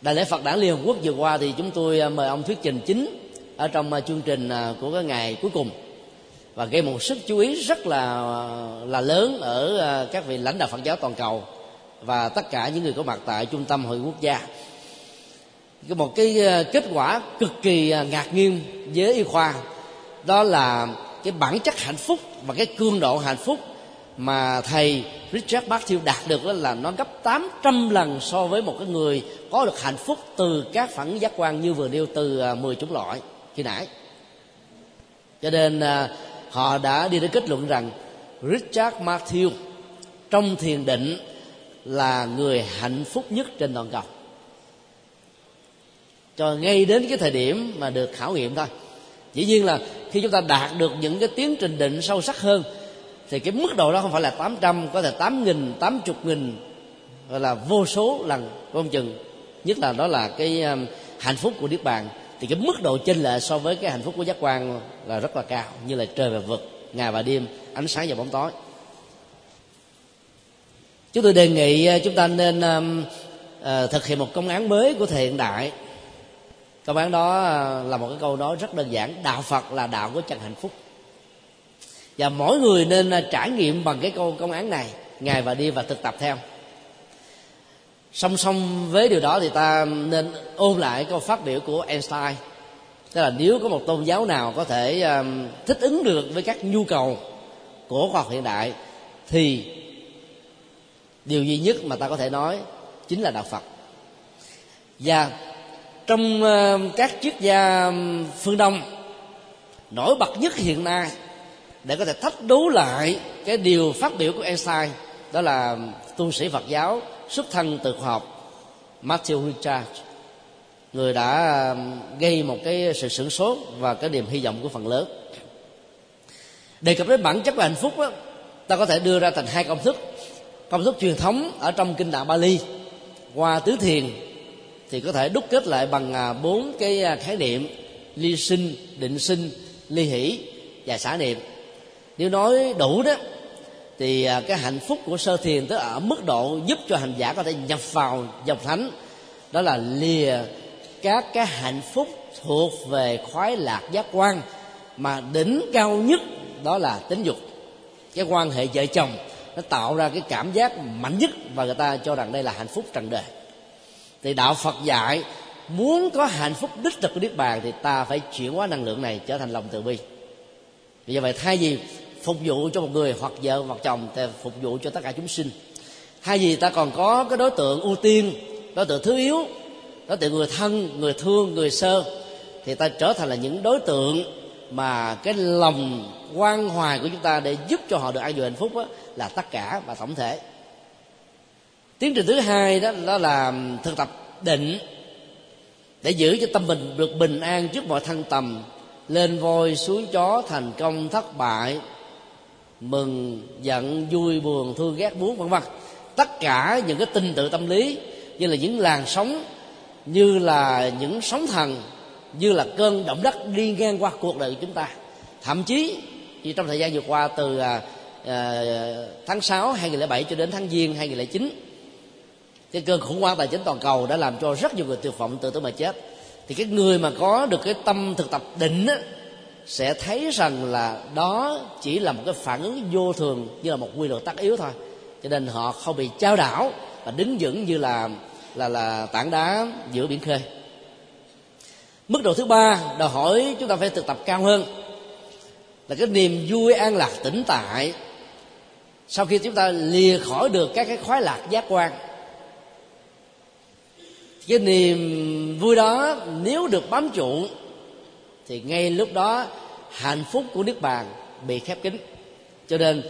Đại lễ phật đản liên hợp quốc vừa qua thì chúng tôi à, mời ông thuyết trình chính ở trong à, chương trình à, của cái ngày cuối cùng. Và gây một sức chú ý rất là là lớn ở à, các vị lãnh đạo Phật giáo toàn cầu và tất cả những người có mặt tại trung tâm hội quốc gia. Cái một cái à, kết quả cực kỳ ngạc nhiên với y khoa đó là cái bản chất hạnh phúc và cái cương độ hạnh phúc mà thầy Richard Matthew đạt được đó là nó gấp 800 lần so với một cái người có được hạnh phúc từ các phản giác quan như vừa nêu từ à, 10 chủng loại khi nãy. Cho nên à, họ đã đi đến kết luận rằng Richard Matthew trong thiền định là người hạnh phúc nhất trên toàn cầu. Cho ngay đến cái thời điểm mà được khảo nghiệm thôi. Dĩ nhiên là khi chúng ta đạt được những cái tiến trình định sâu sắc hơn thì cái mức độ đó không phải là 800 có thể 8 nghìn 80 nghìn gọi là vô số lần không chừng. Nhất là đó là cái um, hạnh phúc của niết bàn. Thì cái mức độ chênh lệ so với cái hạnh phúc của giác quan là rất là cao như là trời và vực ngày và đêm ánh sáng và bóng tối. Chúng tôi đề nghị uh, chúng ta nên um, uh, thực hiện một công án mới của thời hiện đại câu bán đó à, là một cái câu nói rất đơn giản. Đạo phật là đạo của chân hạnh phúc. Và mỗi người nên à, trải nghiệm bằng cái câu công án này, ngày và đi và thực tập theo. Song song với điều đó thì ta nên ôn lại câu phát biểu của Einstein. Tức là nếu có một tôn giáo nào có thể à, thích ứng được với các nhu cầu của khoa học hiện đại, thì điều duy nhất mà ta có thể nói chính là đạo phật. Và trong ờ, các triết gia phương đông nổi bật nhất hiện nay để có thể thách đố lại cái điều phát biểu của Einstein đó là tu sĩ Phật giáo xuất thân từ khoa học Matthew Richard người đã gây một cái sự sửng sốt và cái niềm hy vọng của phần lớn. Đề cập đến bản chất của hạnh phúc đó, ta có thể đưa ra thành hai công thức. Công thức truyền thống ở trong kinh đạo Bali qua tứ thiền thì có thể đúc kết lại bằng à, bốn cái à, khái niệm ly sinh, định sinh, ly hỷ và xả niệm. Nếu nói đủ đó, thì à, cái hạnh phúc của sơ thiền tức ở mức độ giúp cho hành giả có thể nhập vào dòng thánh, đó là lìa các cái hạnh phúc thuộc về khoái lạc giác quan, mà đỉnh cao nhất đó là tính dục. Cái quan hệ vợ chồng nó tạo ra cái cảm giác mạnh nhất và người ta cho rằng đây là hạnh phúc trần đời thì đạo phật dạy muốn có hạnh phúc đích thực của niết bàn thì ta phải chuyển hóa năng lượng này trở thành lòng từ bi. Vì vậy thay vì phục vụ cho một người hoặc vợ hoặc chồng thì phục vụ cho tất cả chúng sinh. Thay vì ta còn có cái đối tượng ưu tiên đối tượng thứ yếu đối tượng người thân người thương người sơ thì ta trở thành là những đối tượng mà cái lòng quan hoài của chúng ta để giúp cho họ được an vui hạnh phúc đó, là tất cả và tổng thể tiến trình thứ hai đó đó là thực tập định để giữ cho tâm mình được bình an trước mọi thăng tầm lên voi xuống chó thành công thất bại mừng giận vui buồn thương ghét muốn vân vân. Tất cả những cái tinh tự tâm lý như là những làn sóng như là những sóng thần như là cơn động đất đi ngang qua cuộc đời của chúng ta. Thậm chí thì trong thời gian vừa qua từ à, à, tháng 6 2007 cho đến tháng giêng 2009 cái cơn khủng hoảng tài chính toàn cầu đã làm cho rất nhiều người tuyệt vọng tự tử mà chết. Thì cái người mà có được cái tâm thực tập định á, sẽ thấy rằng là đó chỉ là một cái phản ứng vô thường như là một quy luật tất yếu thôi. Cho nên họ không bị trao đảo và đứng vững như là là là tảng đá giữa biển khơi. Mức độ thứ ba đòi hỏi chúng ta phải thực tập cao hơn. Là cái niềm vui an lạc tĩnh tại. Sau khi chúng ta lìa khỏi được các cái khoái lạc giác quan cái niềm vui đó, nếu được bám trụ, thì ngay lúc đó, hạnh phúc của nước bàn bị khép kín. Cho nên,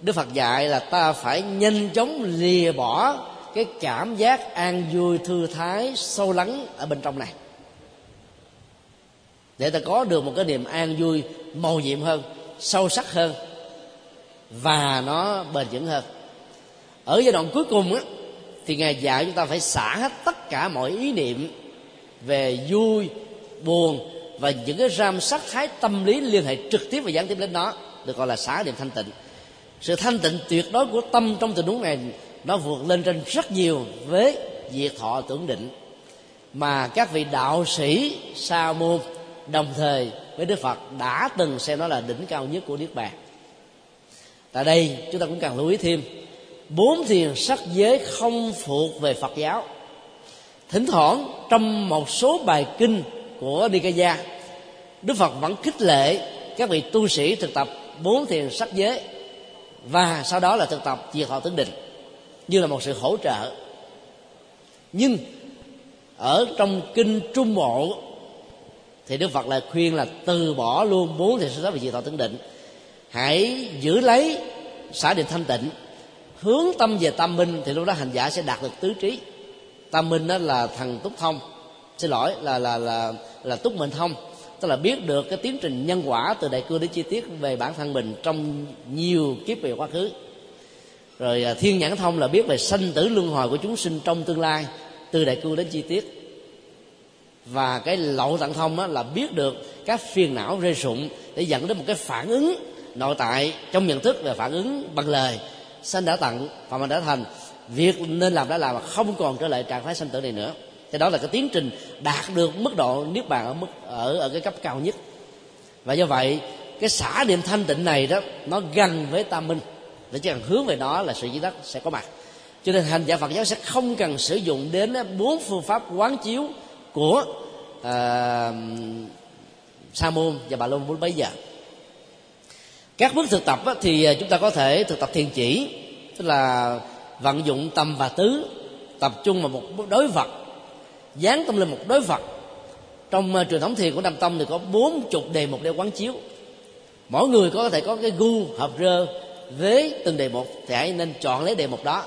đức phật dạy là ta phải nhanh chóng lìa bỏ cái cảm giác an vui thư thái sâu lắng ở bên trong này. Để ta có được một cái niềm an vui màu nhiệm hơn, sâu sắc hơn, và nó bền vững hơn. Ở giai đoạn cuối cùng á thì ngài dạy chúng ta phải xả hết tất cả mọi ý niệm về vui, buồn và những cái ram sắc thái tâm lý liên hệ trực tiếp và gián tiếp đến nó, được gọi là xả niệm thanh tịnh. Sự thanh tịnh tuyệt đối của tâm trong tình huống này, nó vượt lên trên rất nhiều với diệt thọ tưởng định. Mà các vị đạo sĩ, sa môn, đồng thời với đức phật đã từng xem nó là đỉnh cao nhất của niết bàn. Tại đây, chúng ta cũng cần lưu ý thêm bốn thiền sắc giới không thuộc về phật giáo. Thỉnh thoảng, trong một số bài kinh của Nikaya, Đức Phật vẫn khích lệ các vị tu sĩ thực tập bốn thiền sắc giới và sau đó là thực tập diệt thọ tướng định như là một sự hỗ trợ. Nhưng ở trong kinh trung bộ thì đức phật lại khuyên là từ bỏ luôn bốn thiền sắc và diệt thọ tướng định. Hãy giữ lấy xã định thanh tịnh hướng tâm về tâm minh thì lúc đó hành giả sẽ đạt được tứ trí. Tâm minh đó là thần túc thông. Xin lỗi là là là là túc mệnh thông. Tức là biết được cái tiến trình nhân quả từ đại cương đến chi tiết về bản thân mình trong nhiều kiếp về quá khứ. Rồi à, thiên nhãn thông là biết về sanh tử luân hồi của chúng sinh trong tương lai từ đại cương đến chi tiết. Và cái lậu tận thông á, là biết được các phiền não rơi rụng để dẫn đến một cái phản ứng nội tại trong nhận thức và phản ứng bằng lời sanh đã tận phạm đã thành. Việc nên làm đã làm mà không còn trở lại trạng thái sanh tử này nữa. Thì đó là cái tiến trình đạt được mức độ niết bàn ở mức ở ở cái cấp cao nhất. Và do vậy cái xả niệm thanh tịnh này đó nó gần với tam minh. Để chỉ cần hướng về nó là sự di đắc sẽ có mặt. Cho nên hành giả phật giáo sẽ không cần sử dụng đến bốn phương pháp quán chiếu của uh, sa môn và bà lôn muốn bấy giờ các bước thực tập thì à, chúng ta có thể thực tập thiền chỉ tức là vận dụng tâm và tứ tập trung vào một đối vật dán tâm lên một đối vật. Trong uh, truyền thống thiền của nam tông thì có bốn chục đề mục để quán chiếu. Mỗi người có thể có cái gu hợp rơ với từng đề mục thì hãy nên chọn lấy đề mục đó.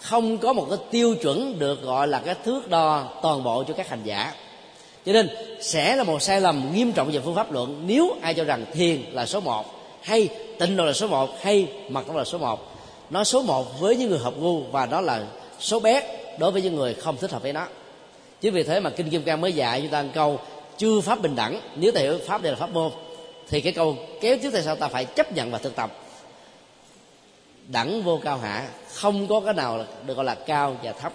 Không có một cái tiêu chuẩn được gọi là cái thước đo toàn bộ cho các hành giả. Cho nên sẽ là một sai lầm nghiêm trọng về phương pháp luận nếu ai cho rằng thiền là số một hay, tịnh độ là số một, hay mật độ là số một. Nó số một với những người hợp ngu và đó là số bé đối với những người không thích hợp với nó. Chính vì thế mà kinh kim cang mới dạy chúng ta một câu chưa pháp bình đẳng, nếu ta hiểu pháp đây là pháp môn, thì cái câu kéo trước theo sau ta phải chấp nhận và thực tập. Đẳng vô cao hạ, không có cái nào được gọi là cao và thấp.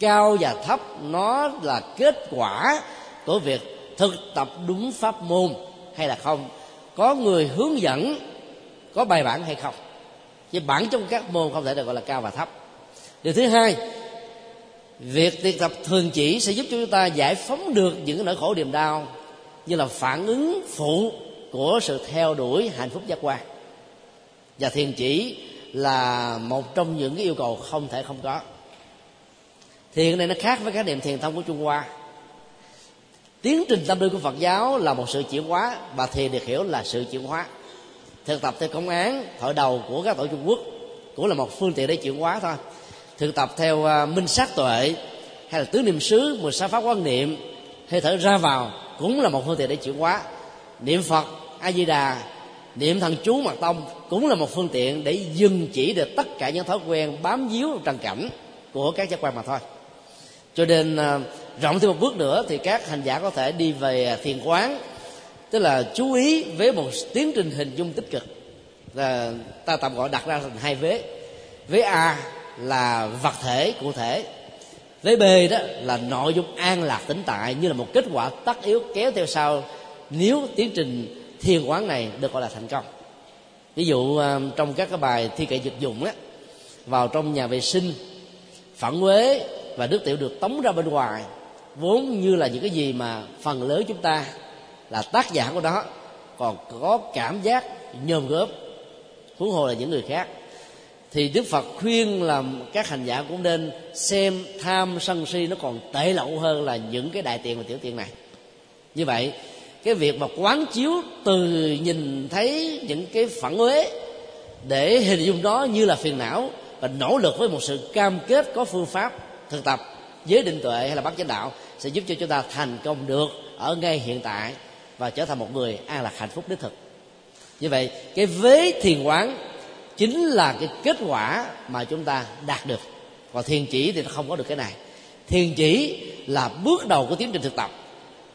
Cao và thấp nó là kết quả của việc thực tập đúng pháp môn hay là không có người hướng dẫn có bài bản hay không? Chứ bản trong các môn không thể được gọi là cao và thấp. Điều thứ hai, việc thực tập thường chỉ sẽ giúp cho chúng ta giải phóng được những nỗi khổ niềm đau như là phản ứng phụ của sự theo đuổi hạnh phúc giác quan. Và thiền chỉ là một trong những cái yêu cầu không thể không có. Thiền này nó khác với các niệm thiền thông của trung hoa tiến trình tâm linh của phật giáo là một sự chuyển hóa và thiền được hiểu là sự chuyển hóa. Thực tập theo công án hội đầu của các tổ trung quốc cũng là một phương tiện để chuyển hóa thôi. Thực tập theo uh, minh sát tuệ hay là tứ niệm xứ mười sáu pháp quan niệm hơi thở ra vào cũng là một phương tiện để chuyển hóa. Niệm phật a di đà niệm thần chú mật tông cũng là một phương tiện để dừng chỉ được tất cả những thói quen bám víu trần cảnh của các giác quan mà thôi. Cho nên uh, rộng thêm một bước nữa thì các hành giả có thể đi về thiền quán, tức là chú ý với một tiến trình hình dung tích cực. Là ta tạm gọi đặt ra thành hai vế. Vế a là vật thể, cụ thể. Vế b đó là nội dung an lạc tĩnh tại, như là một kết quả tất yếu kéo theo sau nếu tiến trình thiền quán này được gọi là thành công. Ví dụ à, trong các cái bài thi kệ dịch dụng á, vào trong nhà vệ sinh, phản quế và nước tiểu được tống ra bên ngoài vốn như là những cái gì mà phần lớn chúng ta là tác giả của nó còn có cảm giác nhôm gớm huống hồ là những người khác. Thì đức phật khuyên là các hành giả cũng nên xem tham sân si nó còn tệ lậu hơn là những cái đại tiện và tiểu tiện này. Như vậy, cái việc mà quán chiếu từ nhìn thấy những cái phản uế để hình dung nó như là phiền não và nỗ lực với một sự cam kết có phương pháp thực tập giới định tuệ hay là bắt chánh đạo sẽ giúp cho chúng ta thành công được ở ngay hiện tại và trở thành một người an lạc hạnh phúc đích thực. Như vậy cái vế thiền quán chính là cái kết quả mà chúng ta đạt được. Còn thiền chỉ thì nó không có được cái này. Thiền chỉ là bước đầu của tiến trình thực tập.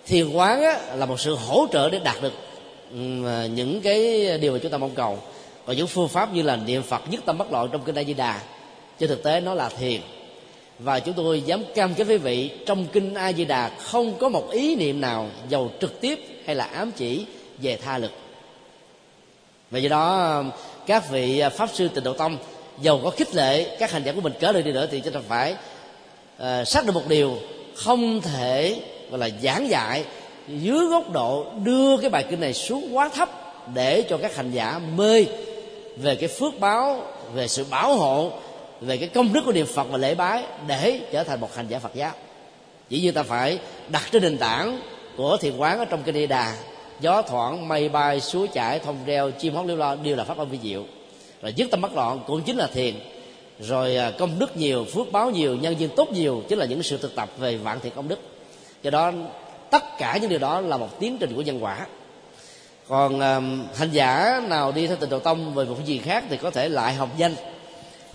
Thiền quán á, là một sự hỗ trợ để đạt được à, những cái điều mà chúng ta mong cầu. Còn những phương pháp như là niệm phật nhất tâm bất loạn trong kinh a di đà trên thực tế nó là thiền và chúng tôi dám cam kết với vị trong kinh a di đà không có một ý niệm nào giàu trực tiếp hay là ám chỉ về tha lực. Và do đó các vị pháp sư tịnh độ tông dầu có khích lệ các hành giả của mình cỡ lên đi nữa thì chúng ta phải uh, xác định một điều không thể gọi là giảng dạy dưới góc độ đưa cái bài kinh này xuống quá thấp để cho các hành giả mê về cái phước báo về sự bảo hộ về cái công đức của niệm phật và lễ bái để trở thành một hành giả phật giáo. Chỉ như ta phải đặt trên nền tảng của thiền quán ở trong kinh Di Đà. Gió thoảng mây bay suối chảy thông reo chim hót liêu lo đều là pháp âm vi diệu. Rồi dứt tâm bất loạn cũng chính là thiền. Rồi à, công đức nhiều phước báo nhiều nhân duyên tốt nhiều chính là những sự thực tập về vạn thiện công đức. Do đó tất cả những điều đó là một tiến trình của nhân quả. Còn um, hành giả nào đi theo tình độ tông về một cái gì khác thì có thể lại học danh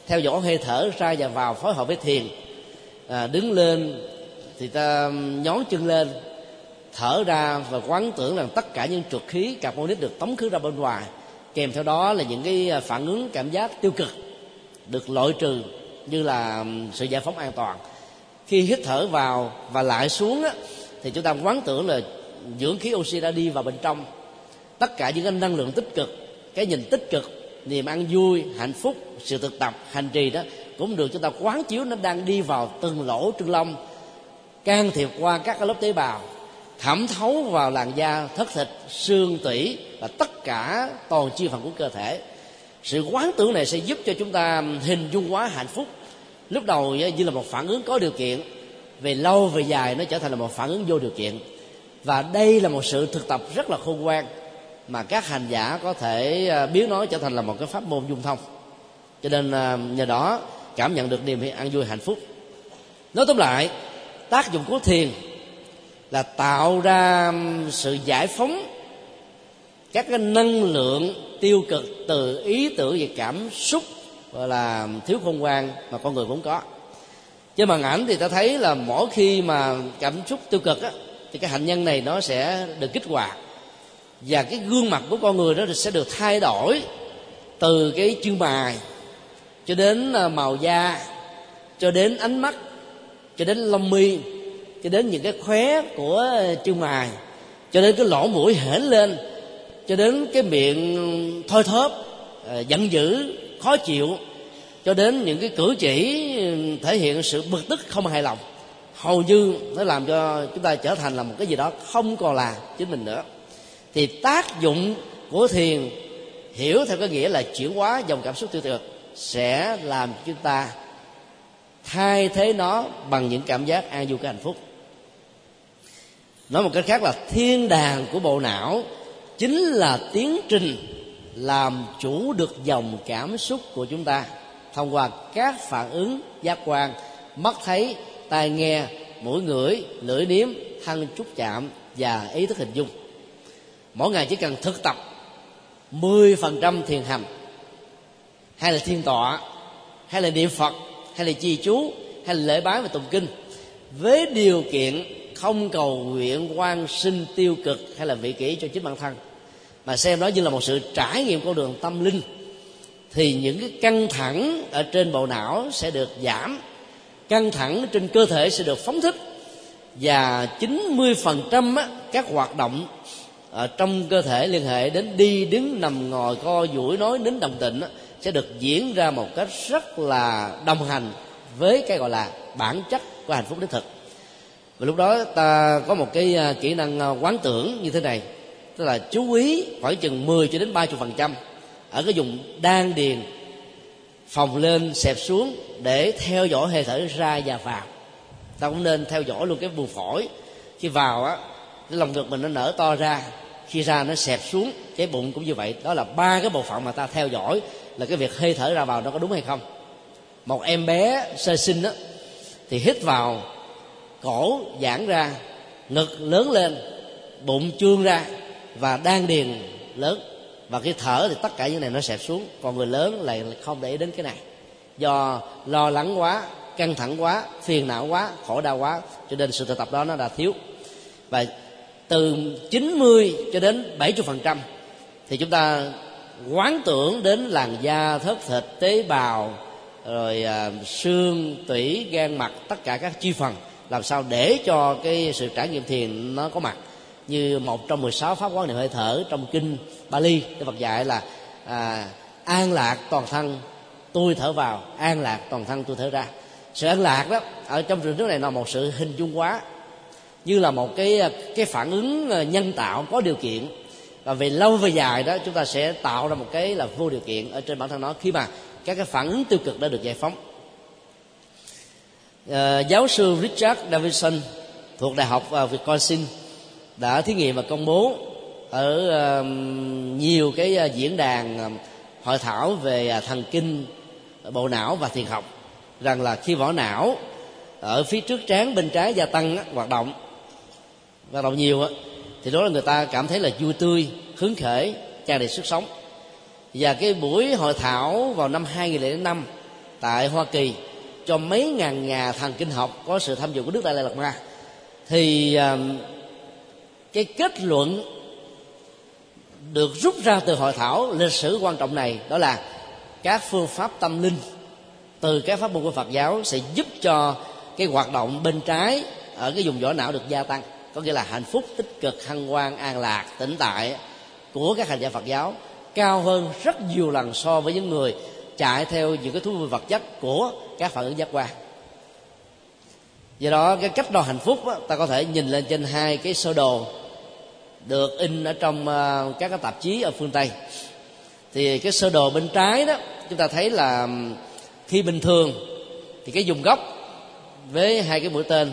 theo dõi hơi thở ra và vào phối hợp với thiền. À, đứng lên thì ta nhón chân lên thở ra và quán tưởng rằng tất cả những trượt khí carbonic được tống khứ ra bên ngoài. Kèm theo đó là những cái à, phản ứng cảm giác tiêu cực được loại trừ như là sự giải phóng an toàn. Khi hít thở vào và lại xuống á, thì chúng ta quán tưởng là dưỡng khí oxy đã đi vào bên trong. Tất cả những cái năng lượng tích cực cái nhìn tích cực niềm ăn vui, hạnh phúc, sự thực tập, hành trì đó cũng được chúng ta quán chiếu, nó đang đi vào từng lỗ trương lông can thiệp qua các lớp tế bào, thẩm thấu vào làn da, thất thịt, xương, tủy và tất cả toàn chi phần của cơ thể. Sự quán tưởng này sẽ giúp cho chúng ta hình dung hóa hạnh phúc. Lúc đầu như là một phản ứng có điều kiện, về lâu, về dài, nó trở thành là một phản ứng vô điều kiện. Và đây là một sự thực tập rất là khôn ngoan mà các hành giả có thể ờ, biến nó trở thành là một cái pháp môn dung thông. Cho nên ờ, nhờ đó cảm nhận được niềm an vui hạnh phúc. Nói tóm lại tác dụng của thiền là tạo ra sự giải phóng các cái năng lượng tiêu cực từ ý tưởng và cảm xúc gọi là thiếu khôn ngoan mà con người vốn có. Trên màn ảnh thì ta thấy là mỗi khi mà cảm xúc tiêu cực á, thì cái hạnh nhân này nó sẽ được kích hoạt và cái gương mặt của con người đó sẽ được thay đổi từ cái chương bài cho đến à, màu da, cho đến ánh mắt, cho đến lông mi, cho đến những cái khóe của chương mài cho đến cái lỗ mũi hển lên, cho đến cái miệng thôi thóp à, giận dữ, khó chịu, cho đến những cái cử chỉ thể hiện sự bực tức không hài lòng. Hầu như nó làm cho chúng ta trở thành là một cái gì đó không còn là chính mình nữa thì tác dụng của thiền, hiểu theo cái nghĩa là chuyển hóa dòng cảm xúc tiêu cực, sẽ làm chúng ta thay thế nó bằng những cảm giác an vui cái hạnh phúc. Nói một cách khác là thiên đàng của bộ não chính là tiến trình làm chủ được dòng cảm xúc của chúng ta thông qua các phản ứng, giác quan, mắt thấy, tai nghe, mũi ngửi, lưỡi nếm thân chút chạm và ý thức hình dung mỗi ngày chỉ cần thực tập 10% thiền hành. Hay là thiên tọa hay là niệm phật hay là trì chú hay là lễ bái và tụng kinh. Với điều kiện không cầu nguyện quan sinh tiêu cực hay là vị kỷ cho chính bản thân. Mà xem đó như là một sự trải nghiệm con đường tâm linh thì những cái căng thẳng ở trên bộ não sẽ được giảm căng thẳng trên cơ thể sẽ được phóng thích và 90% á, các hoạt động ở trong cơ thể liên hệ đến đi đứng nằm ngồi, co duỗi, nói đến đồng tịnh sẽ được diễn ra một cách rất là đồng hành với cái gọi là bản chất của hạnh phúc đích thực. Và lúc đó ta có một cái à, kỹ năng à, quán tưởng như thế này, tức là chú ý khoảng chừng 10 cho đến 30 phần trăm ở cái vùng đan điền phòng lên, xẹp xuống để theo dõi hơi thở ra và vào. Ta cũng nên theo dõi luôn cái buồng phổi. Khi vào á, cái lòng ngực mình nó nở to ra khi ra nó xẹp xuống cái bụng cũng như vậy. Đó là ba cái bộ phận mà ta theo dõi là cái việc hơi thở ra vào nó có đúng hay không. Một em bé sơ sinh đó, thì hít vào cổ giãn ra ngực lớn lên bụng trương ra và đan điền lớn. Và khi thở thì tất cả những này nó xẹp xuống. Còn người lớn lại không để ý đến cái này. Do lo lắng quá căng thẳng quá phiền não quá khổ đau quá cho nên sự thực tập đó nó đã thiếu. Và từ 90 cho đến 70 phần trăm. Thì chúng ta quán tưởng đến làn da thất thịt tế bào rồi à, xương tủy gan mặt tất cả các chi phần làm sao để cho cái sự trải nghiệm thiền nó có mặt. Như một trong 16 pháp quán niệm hơi thở trong kinh Bali Đức Phật dạy là à, an lạc toàn thân tôi thở vào an lạc toàn thân tôi thở ra. Sự an lạc đó ở trong trường nước này là một sự hình dung quá như là một cái cái phản ứng ờ, nhân tạo có điều kiện. Và về lâu về dài đó chúng ta sẽ tạo ra một cái là vô điều kiện ở trên bản thân nó khi mà các cái phản ứng tiêu cực đã được giải phóng. À, giáo sư Richard Davidson thuộc đại học uh, Wisconsin đã thí nghiệm và công bố ở uh, nhiều cái uh, diễn đàn uh, hội thảo về uh, thần kinh bộ não và thiền học. Rằng là khi vỏ não ở phía trước trán bên trái gia tăng hoạt động hoạt động nhiều á, thì đó là người ta cảm thấy là vui tươi, hứng khởi, tràn đầy sức sống. Và cái buổi hội thảo vào năm 2005 tại Hoa Kỳ, cho mấy ngàn nhà thần kinh học có sự tham dự của Đức Đại Lạt Ma thì cái kết luận được rút ra từ hội thảo lịch sử quan trọng này đó là các phương pháp tâm linh từ các pháp môn của Phật giáo sẽ giúp cho cái hoạt động bên trái ở cái vùng vỏ não được gia tăng có nghĩa là hạnh phúc tích cực hăng quan an lạc tĩnh tại của các hành giả Phật giáo cao hơn rất nhiều lần so với những người chạy theo những cái thú vui vật chất của các phản ứng giác quan. Do đó cái cách đo hạnh phúc đó, ta có thể nhìn lên trên hai cái sơ đồ được in ở trong uh, các cái tạp chí ở phương tây. Thì cái sơ đồ bên trái đó chúng ta thấy là khi bình thường thì cái dùng gốc với hai cái mũi tên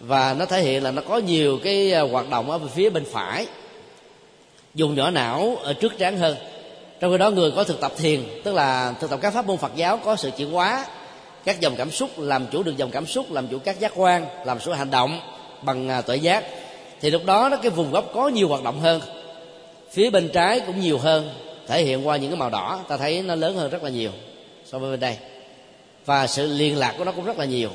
và nó thể hiện là nó có nhiều cái à, hoạt động ở phía bên phải. Dùng nhỏ não ở trước trán hơn. Trong khi đó người có thực tập thiền, tức là thực tập các pháp môn phật giáo có sự chuyển hóa. Các dòng cảm xúc làm chủ được dòng cảm xúc, làm chủ các giác quan, làm chủ hành động bằng à, tuệ giác. Thì lúc đó nó cái vùng gốc có nhiều hoạt động hơn. Phía bên trái cũng nhiều hơn, thể hiện qua những cái màu đỏ. Ta thấy nó lớn hơn rất là nhiều so với bên đây. Và sự liên lạc của nó cũng rất là nhiều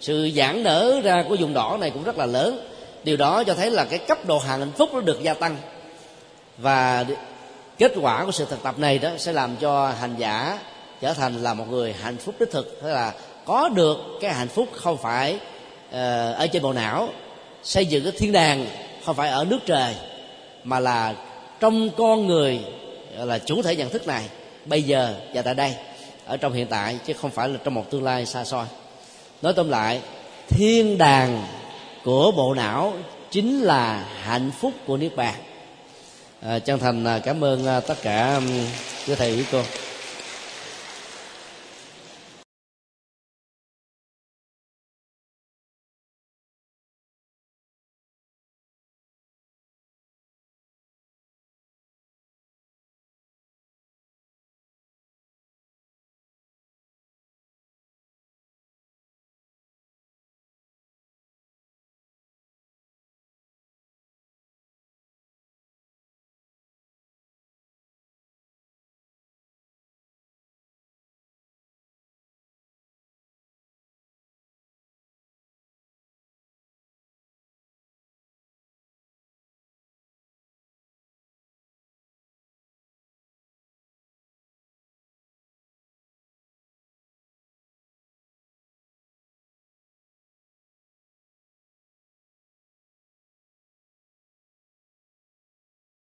sự giãn nở ra của vùng đỏ này cũng rất là lớn. Điều đó cho thấy là cái cấp độ hạnh phúc nó được gia tăng. Và kết quả của sự thực tập này đó sẽ làm cho hành giả trở thành là một người hạnh phúc đích thực. Tức là có được cái hạnh phúc không phải ờ, ở trên bộ não, xây dựng cái thiên đàng không phải ở nước trời, mà là trong con người là chủ thể nhận thức này, bây giờ và tại đây, ở trong hiện tại chứ không phải là trong một tương lai xa xôi nói tóm lại thiên đàng của bộ não chính là hạnh phúc của niết bàn. À, chân thành à, cảm ơn à, tất cả quý thầy quý cô.